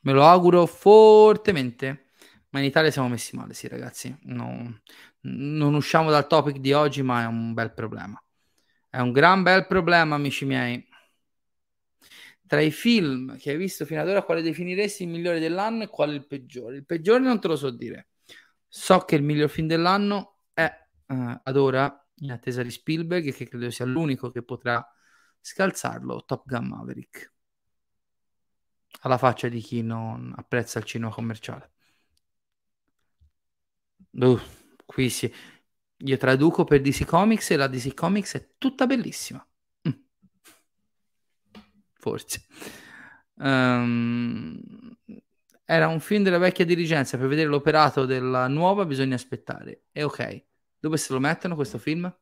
Me lo auguro fortemente. Ma in Italia siamo messi male, sì, ragazzi. No, non usciamo dal topic di oggi, ma è un bel problema. È un gran bel problema, amici miei. Tra i film che hai visto fino ad ora, quale definiresti il migliore dell'anno e quale il peggiore? Il peggiore non te lo so dire. So che il miglior film dell'anno è uh, ad ora, in attesa di Spielberg, che credo sia l'unico che potrà scalzarlo, Top Gun Maverick. Alla faccia di chi non apprezza il cinema commerciale. Uh, qui sì. Io traduco per DC Comics e la DC Comics è tutta bellissima forse. Um, era un film della vecchia dirigenza, per vedere l'operato della nuova bisogna aspettare. E ok, dove se lo mettono questo film?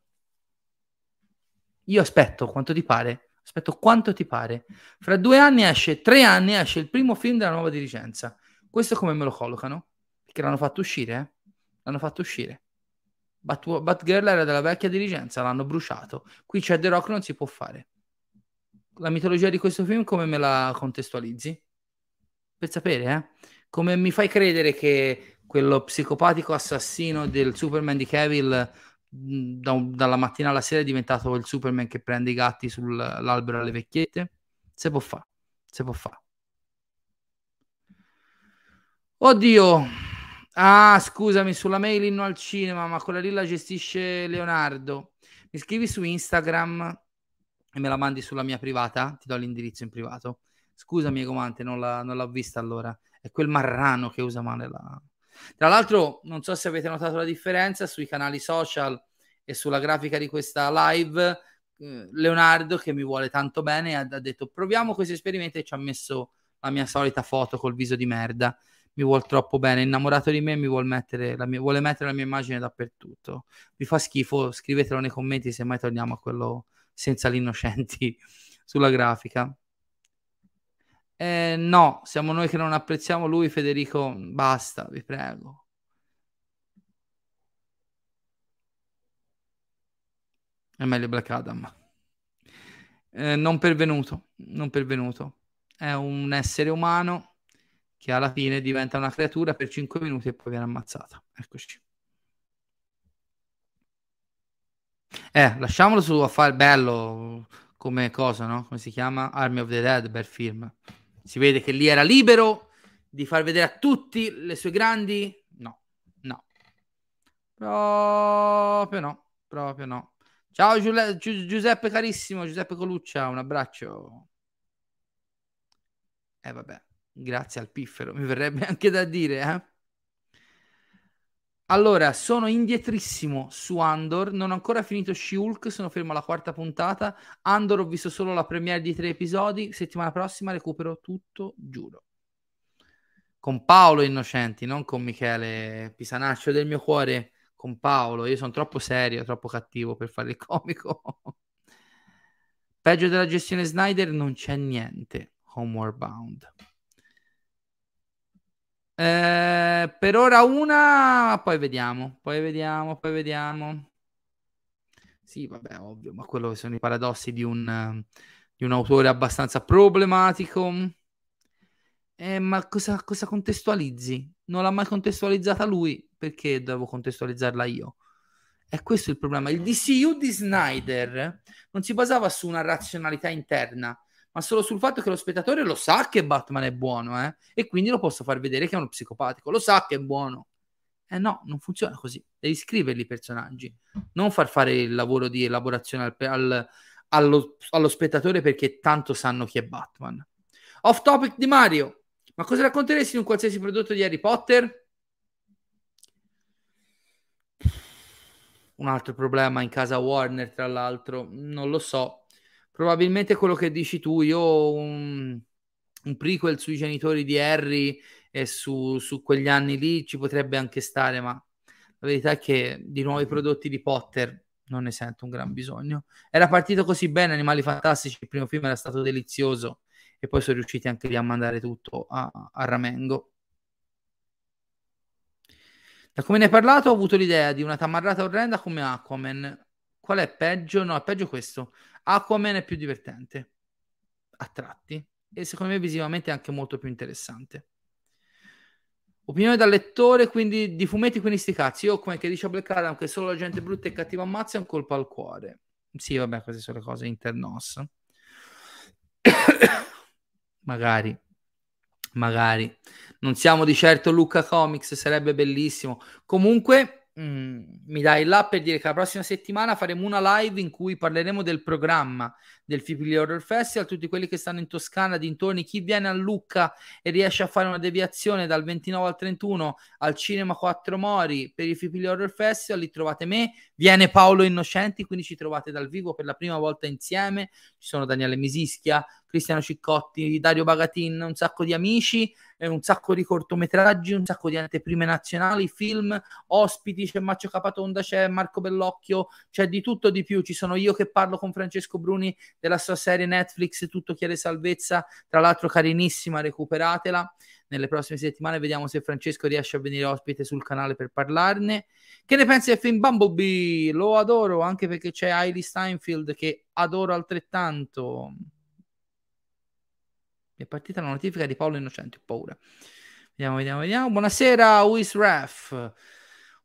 Io aspetto, quanto ti pare? Aspetto quanto ti pare. Fra due anni esce, tre anni esce il primo film della nuova dirigenza. Questo come me lo collocano? Perché l'hanno fatto uscire, eh? L'hanno fatto uscire. Bat- Batgirl era della vecchia dirigenza, l'hanno bruciato. Qui c'è The Rock, non si può fare la mitologia di questo film come me la contestualizzi? Per sapere, eh? Come mi fai credere che quello psicopatico assassino del Superman di Cavill da dalla mattina alla sera è diventato il Superman che prende i gatti sull'albero alle vecchiette? Se può fare, se può fare. Oddio, ah scusami, sulla mail inno al cinema, ma quella lì la gestisce Leonardo. Mi scrivi su Instagram e me la mandi sulla mia privata, ti do l'indirizzo in privato. Scusami, comante, non, non l'ho vista allora. È quel marrano che usa male la... Tra l'altro, non so se avete notato la differenza sui canali social e sulla grafica di questa live. Eh, Leonardo, che mi vuole tanto bene, ha, ha detto proviamo questo esperimento e ci ha messo la mia solita foto col viso di merda. Mi vuole troppo bene, innamorato di me, mi vuole mettere la mia, vuole mettere la mia immagine dappertutto. Vi fa schifo? Scrivetelo nei commenti se mai torniamo a quello senza l'innocenti sulla grafica. Eh, no, siamo noi che non apprezziamo lui, Federico. Basta, vi prego. È meglio Black Adam. Eh, non pervenuto, non pervenuto. È un essere umano che alla fine diventa una creatura per 5 minuti e poi viene ammazzata. Eccoci. Eh, lasciamolo su a fare bello come cosa, no? Come si chiama? Army of the Dead, bel film. Si vede che lì era libero di far vedere a tutti le sue grandi... No, no. Proprio no, proprio no. Ciao Giule- Gi- Giuseppe carissimo, Giuseppe Coluccia, un abbraccio. Eh vabbè, grazie al piffero, mi verrebbe anche da dire, eh? Allora, sono indietrissimo su Andor, non ho ancora finito She-Hulk, sono fermo alla quarta puntata. Andor ho visto solo la premiere di tre episodi, settimana prossima recupero tutto, giuro. Con Paolo Innocenti, non con Michele Pisanaccio del mio cuore, con Paolo. Io sono troppo serio, troppo cattivo per fare il comico. Peggio della gestione Snyder non c'è niente. Homeward Bound. Eh, per ora una, poi vediamo, poi vediamo, poi vediamo. Sì, vabbè, ovvio, ma quello sono i paradossi di un, di un autore abbastanza problematico. Eh, ma cosa, cosa contestualizzi? Non l'ha mai contestualizzata lui, perché devo contestualizzarla io? E questo è il problema. Il DCU di Snyder non si basava su una razionalità interna, ma solo sul fatto che lo spettatore lo sa che Batman è buono, eh? e quindi lo posso far vedere che è uno psicopatico, lo sa che è buono. Eh no, non funziona così. Devi scriverli i personaggi, non far fare il lavoro di elaborazione al, al, allo, allo spettatore perché tanto sanno chi è Batman. Off topic di Mario. Ma cosa racconteresti di un qualsiasi prodotto di Harry Potter? Un altro problema in casa Warner, tra l'altro, non lo so probabilmente quello che dici tu, io un, un prequel sui genitori di Harry e su, su, quegli anni lì ci potrebbe anche stare, ma la verità è che di nuovi prodotti di Potter non ne sento un gran bisogno. Era partito così bene, Animali Fantastici, il primo film era stato delizioso e poi sono riusciti anche lì a mandare tutto a, a ramengo. Da come ne hai parlato ho avuto l'idea di una tamarrata orrenda come Aquaman. Qual è peggio? No, è peggio questo. Aquaman è più divertente a tratti e secondo me visivamente anche molto più interessante. Opinione da lettore, quindi di fumetti, quindi sti cazzi. Io, come che dice Black Adam, che solo la gente brutta e cattiva ammazza è un colpo al cuore. Sì, vabbè, queste sono le cose internos. magari, magari. Non siamo di certo Luca Comics, sarebbe bellissimo. Comunque, Mm, mi dai là per dire che la prossima settimana faremo una live in cui parleremo del programma del Fipili Horror Festival. Tutti quelli che stanno in Toscana, dintorni, chi viene a Lucca e riesce a fare una deviazione dal 29 al 31 al Cinema 4 Mori per il Fipili Horror Festival, lì trovate me. Viene Paolo Innocenti, quindi ci trovate dal vivo per la prima volta insieme. Ci sono Daniele Misischia, Cristiano Ciccotti, Dario Bagatin, un sacco di amici un sacco di cortometraggi, un sacco di anteprime nazionali, film, ospiti, c'è Maccio Capatonda, c'è Marco Bellocchio, c'è di tutto di più. Ci sono io che parlo con Francesco Bruni della sua serie Netflix Tutto chiede salvezza, tra l'altro carinissima, recuperatela. Nelle prossime settimane vediamo se Francesco riesce a venire ospite sul canale per parlarne. Che ne pensi del film Bumblebee? Lo adoro anche perché c'è Hailey Steinfeld che adoro altrettanto. È partita la notifica di Paolo Innocenti, ho paura. Vediamo, vediamo, vediamo. Buonasera, Wisref.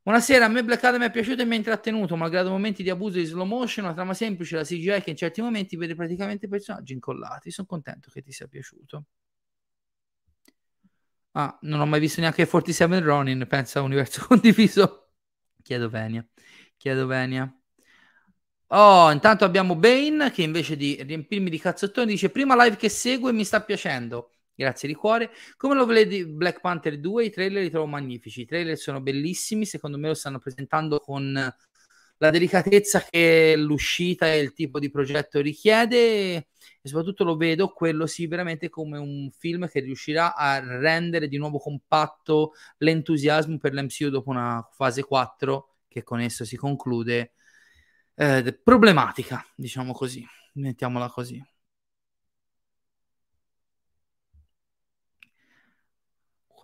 Buonasera, a me Black Adam è piaciuto e mi ha intrattenuto, malgrado momenti di abuso di slow motion, una trama semplice, la CGI che in certi momenti vede praticamente personaggi incollati. Sono contento che ti sia piaciuto. Ah, non ho mai visto neanche 47 Ronin, pensa a universo condiviso. Chiedo Venia. Chiedo Venia. Oh, intanto abbiamo Bane che invece di riempirmi di cazzottoni dice prima live che segue mi sta piacendo. Grazie di cuore. Come lo vedi Black Panther 2? I trailer li trovo magnifici. I trailer sono bellissimi, secondo me lo stanno presentando con la delicatezza che l'uscita e il tipo di progetto richiede e soprattutto lo vedo quello sì veramente come un film che riuscirà a rendere di nuovo compatto l'entusiasmo per l'MCU dopo una fase 4 che con esso si conclude eh, problematica, diciamo così, mettiamola così.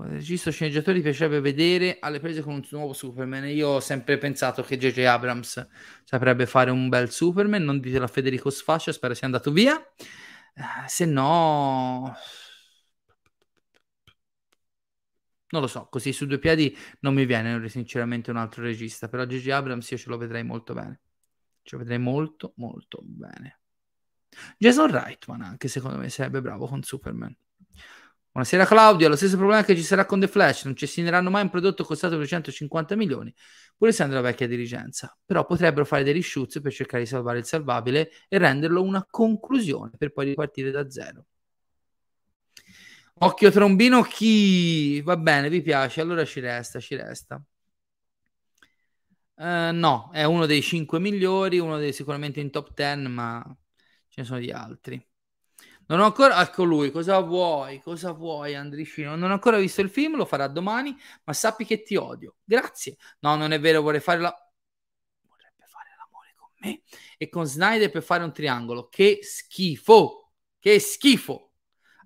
regista o sceneggiatore ti piacerebbe vedere alle prese con un nuovo Superman. Io ho sempre pensato che J.J. Abrams saprebbe fare un bel Superman. Non ditelo a Federico Sfascia, spero sia andato via. Eh, se no, non lo so. Così su due piedi non mi viene sinceramente un altro regista. Però J.J. Abrams io ce lo vedrei molto bene. Ci vedrei molto, molto bene. Jason Reitman anche secondo me sarebbe bravo con Superman. Buonasera Claudio, lo stesso problema che ci sarà con The Flash, non ci assegneranno mai un prodotto costato 250 milioni, pur essendo la vecchia dirigenza, però potrebbero fare dei reshoots per cercare di salvare il salvabile e renderlo una conclusione per poi ripartire da zero. Occhio trombino chi? Va bene, vi piace, allora ci resta, ci resta. Uh, no, è uno dei 5 migliori, uno dei sicuramente in top 10, ma ce ne sono di altri. Non ho ancora, ecco lui, cosa vuoi? Cosa vuoi, Andricino? Non ho ancora visto il film, lo farà domani, ma sappi che ti odio. Grazie. No, non è vero, vorrei fare la... Vorrebbe fare l'amore con me e con Snyder per fare un triangolo. Che schifo! Che schifo!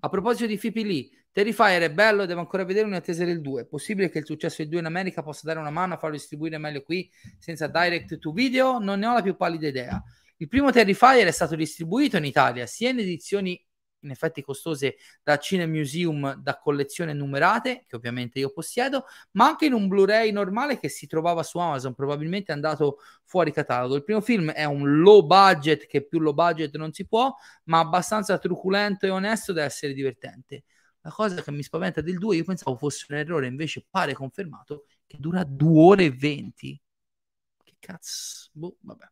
A proposito di Fipi lì, Terrifier è bello, devo ancora vedere un'attesa del 2. È possibile che il successo del 2 in America possa dare una mano a farlo distribuire meglio qui senza direct to video? Non ne ho la più pallida idea. Il primo Terrifier è stato distribuito in Italia sia in edizioni in effetti costose da Cine Museum da collezione numerate, che ovviamente io possiedo, ma anche in un Blu-ray normale che si trovava su Amazon, probabilmente è andato fuori catalogo. Il primo film è un low budget, che più low budget non si può, ma abbastanza truculento e onesto da essere divertente. La cosa che mi spaventa del 2, io pensavo fosse un errore, invece pare confermato che dura 2 ore e 20. Che cazzo? Boh, vabbè.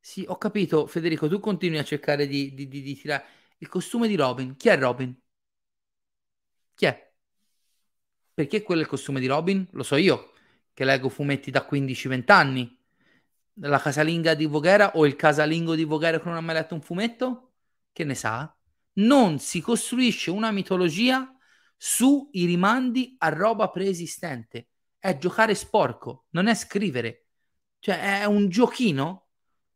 Sì, ho capito, Federico, tu continui a cercare di, di, di, di tirare il costume di Robin. Chi è Robin? Chi è? Perché quello è il costume di Robin? Lo so io, che leggo fumetti da 15-20 anni. La casalinga di Voghera o il casalingo di Voghera che non ha mai letto un fumetto? Che ne sa? Non si costruisce una mitologia sui rimandi a roba preesistente. È giocare sporco, non è scrivere. Cioè, è un giochino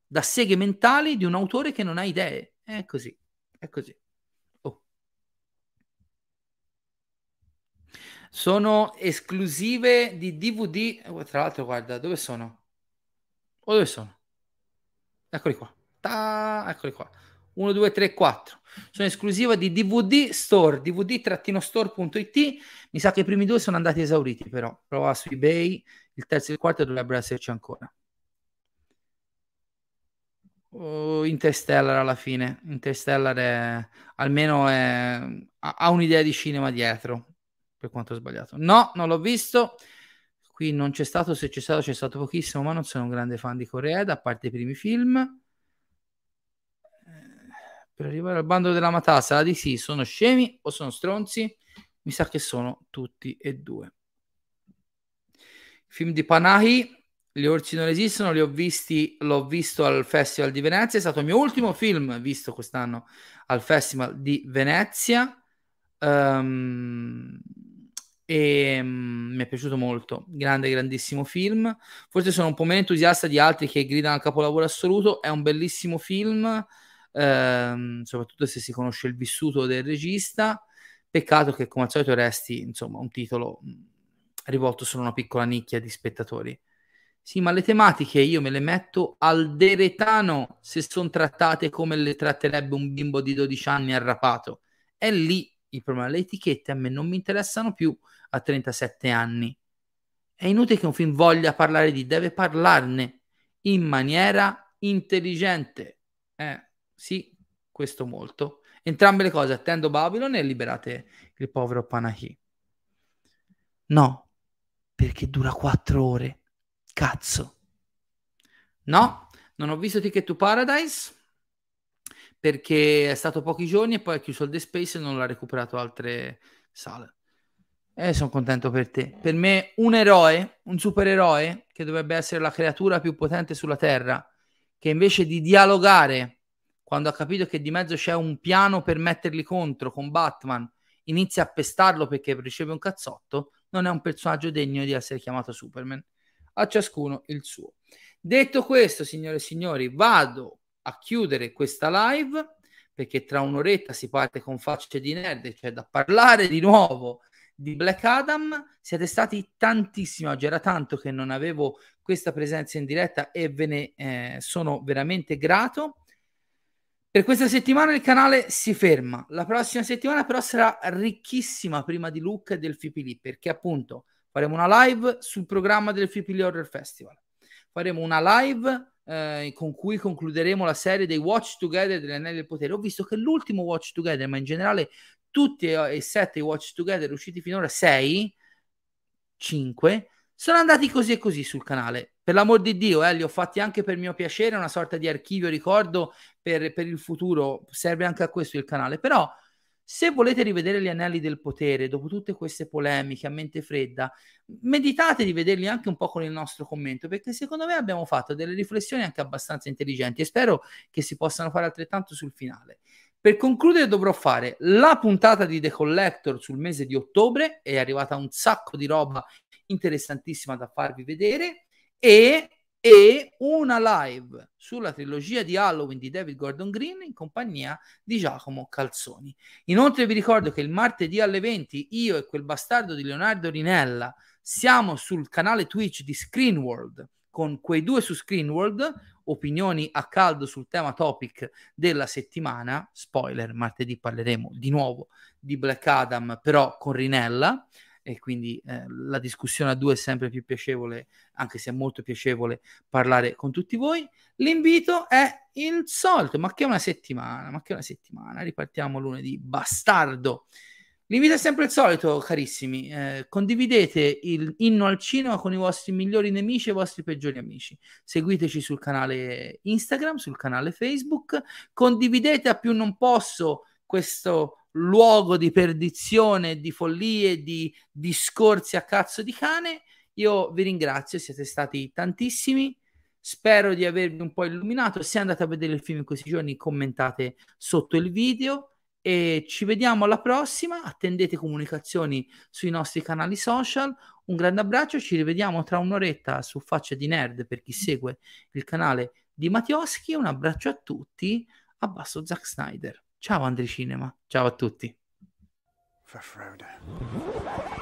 da seghe mentali di un autore che non ha idee. È così, è così. Oh. Sono esclusive di DVD. Oh, tra l'altro, guarda, dove sono? O oh, dove sono? Eccoli qua. Ta- eccoli qua. 1, 2, 3, 4. Sono esclusiva di DVD Store, dvd-store.it. Mi sa che i primi due sono andati esauriti, però. Prova su eBay. Il terzo e il quarto dovrebbero esserci ancora. Uh, Interstellar alla fine. Interstellar è almeno è, ha, un'idea di cinema dietro. Per quanto ho sbagliato, no, non l'ho visto. Qui non c'è stato. Se c'è stato, c'è stato pochissimo. Ma non sono un grande fan di Corea, a parte i primi film. Per arrivare al bando della matassa, la DC sono scemi o sono stronzi? Mi sa che sono tutti e due. Film di Panahi gli orsi non esistono, li ho visti, l'ho visto al Festival di Venezia, è stato il mio ultimo film visto quest'anno al Festival di Venezia um, e um, mi è piaciuto molto, grande, grandissimo film. Forse sono un po' meno entusiasta di altri che gridano al capolavoro assoluto, è un bellissimo film, um, soprattutto se si conosce il vissuto del regista. Peccato che come al solito resti, insomma, un titolo rivolto solo a una piccola nicchia di spettatori. Sì, ma le tematiche io me le metto al deretano se sono trattate come le tratterebbe un bimbo di 12 anni arrapato. È lì il problema. Le etichette a me non mi interessano più a 37 anni. È inutile che un film voglia parlare di, deve parlarne in maniera intelligente. Eh, sì, questo molto. Entrambe le cose, attendo Babylon e liberate il povero Panahi. No, perché dura 4 ore Cazzo. No, non ho visto Ticket to Paradise perché è stato pochi giorni e poi ha chiuso il The Space e non l'ha recuperato altre sale. E sono contento per te. Per me un eroe, un supereroe che dovrebbe essere la creatura più potente sulla Terra, che invece di dialogare quando ha capito che di mezzo c'è un piano per metterli contro con Batman, inizia a pestarlo perché riceve un cazzotto, non è un personaggio degno di essere chiamato Superman a ciascuno il suo. Detto questo, signore e signori, vado a chiudere questa live perché tra un'oretta si parte con facce di nerd, cioè da parlare di nuovo di Black Adam. Siete stati tantissimi oggi, era tanto che non avevo questa presenza in diretta e ve ne eh, sono veramente grato. Per questa settimana il canale si ferma. La prossima settimana però sarà ricchissima prima di Luke e del FIPLI perché appunto Faremo una live sul programma del Free Horror Festival. Faremo una live eh, con cui concluderemo la serie dei Watch Together degli Anelli del Potere. Ho visto che l'ultimo Watch Together, ma in generale tutti e sette Watch Together usciti finora, sei, cinque, sono andati così e così sul canale. Per l'amor di Dio, eh, li ho fatti anche per mio piacere, una sorta di archivio ricordo per, per il futuro, serve anche a questo il canale. Però se volete rivedere gli anelli del potere dopo tutte queste polemiche a mente fredda, meditate di vederli anche un po' con il nostro commento, perché secondo me abbiamo fatto delle riflessioni anche abbastanza intelligenti e spero che si possano fare altrettanto sul finale. Per concludere dovrò fare la puntata di The Collector sul mese di ottobre, è arrivata un sacco di roba interessantissima da farvi vedere e e una live sulla trilogia di Halloween di David Gordon Green in compagnia di Giacomo Calzoni. Inoltre vi ricordo che il martedì alle 20 io e quel bastardo di Leonardo Rinella siamo sul canale Twitch di Screen World con quei due su Screen World, opinioni a caldo sul tema topic della settimana. Spoiler, martedì parleremo di nuovo di Black Adam, però con Rinella e quindi eh, la discussione a due è sempre più piacevole, anche se è molto piacevole parlare con tutti voi. L'invito è il solito, ma che una settimana, ma che una settimana, ripartiamo lunedì, bastardo. L'invito è sempre il solito, carissimi. Eh, condividete il inno al cinema con i vostri migliori nemici e i vostri peggiori amici. Seguiteci sul canale Instagram, sul canale Facebook. Condividete a più non posso questo luogo di perdizione, di follie, di discorsi a cazzo di cane. Io vi ringrazio, siete stati tantissimi. Spero di avervi un po' illuminato. Se andate a vedere il film in questi giorni, commentate sotto il video e ci vediamo alla prossima. Attendete comunicazioni sui nostri canali social. Un grande abbraccio, ci rivediamo tra un'oretta su Faccia di Nerd per chi segue il canale di Mattioschi. Un abbraccio a tutti. Abbasso Zack Snyder. Ciao Andri Cinema, ciao a tutti.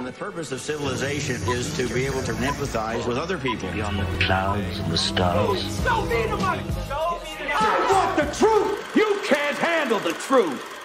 The purpose of civilization is to be able to empathize with other people. Beyond the clouds and the stars. Show me the money! Show me the money! I want the truth! You can't handle the truth!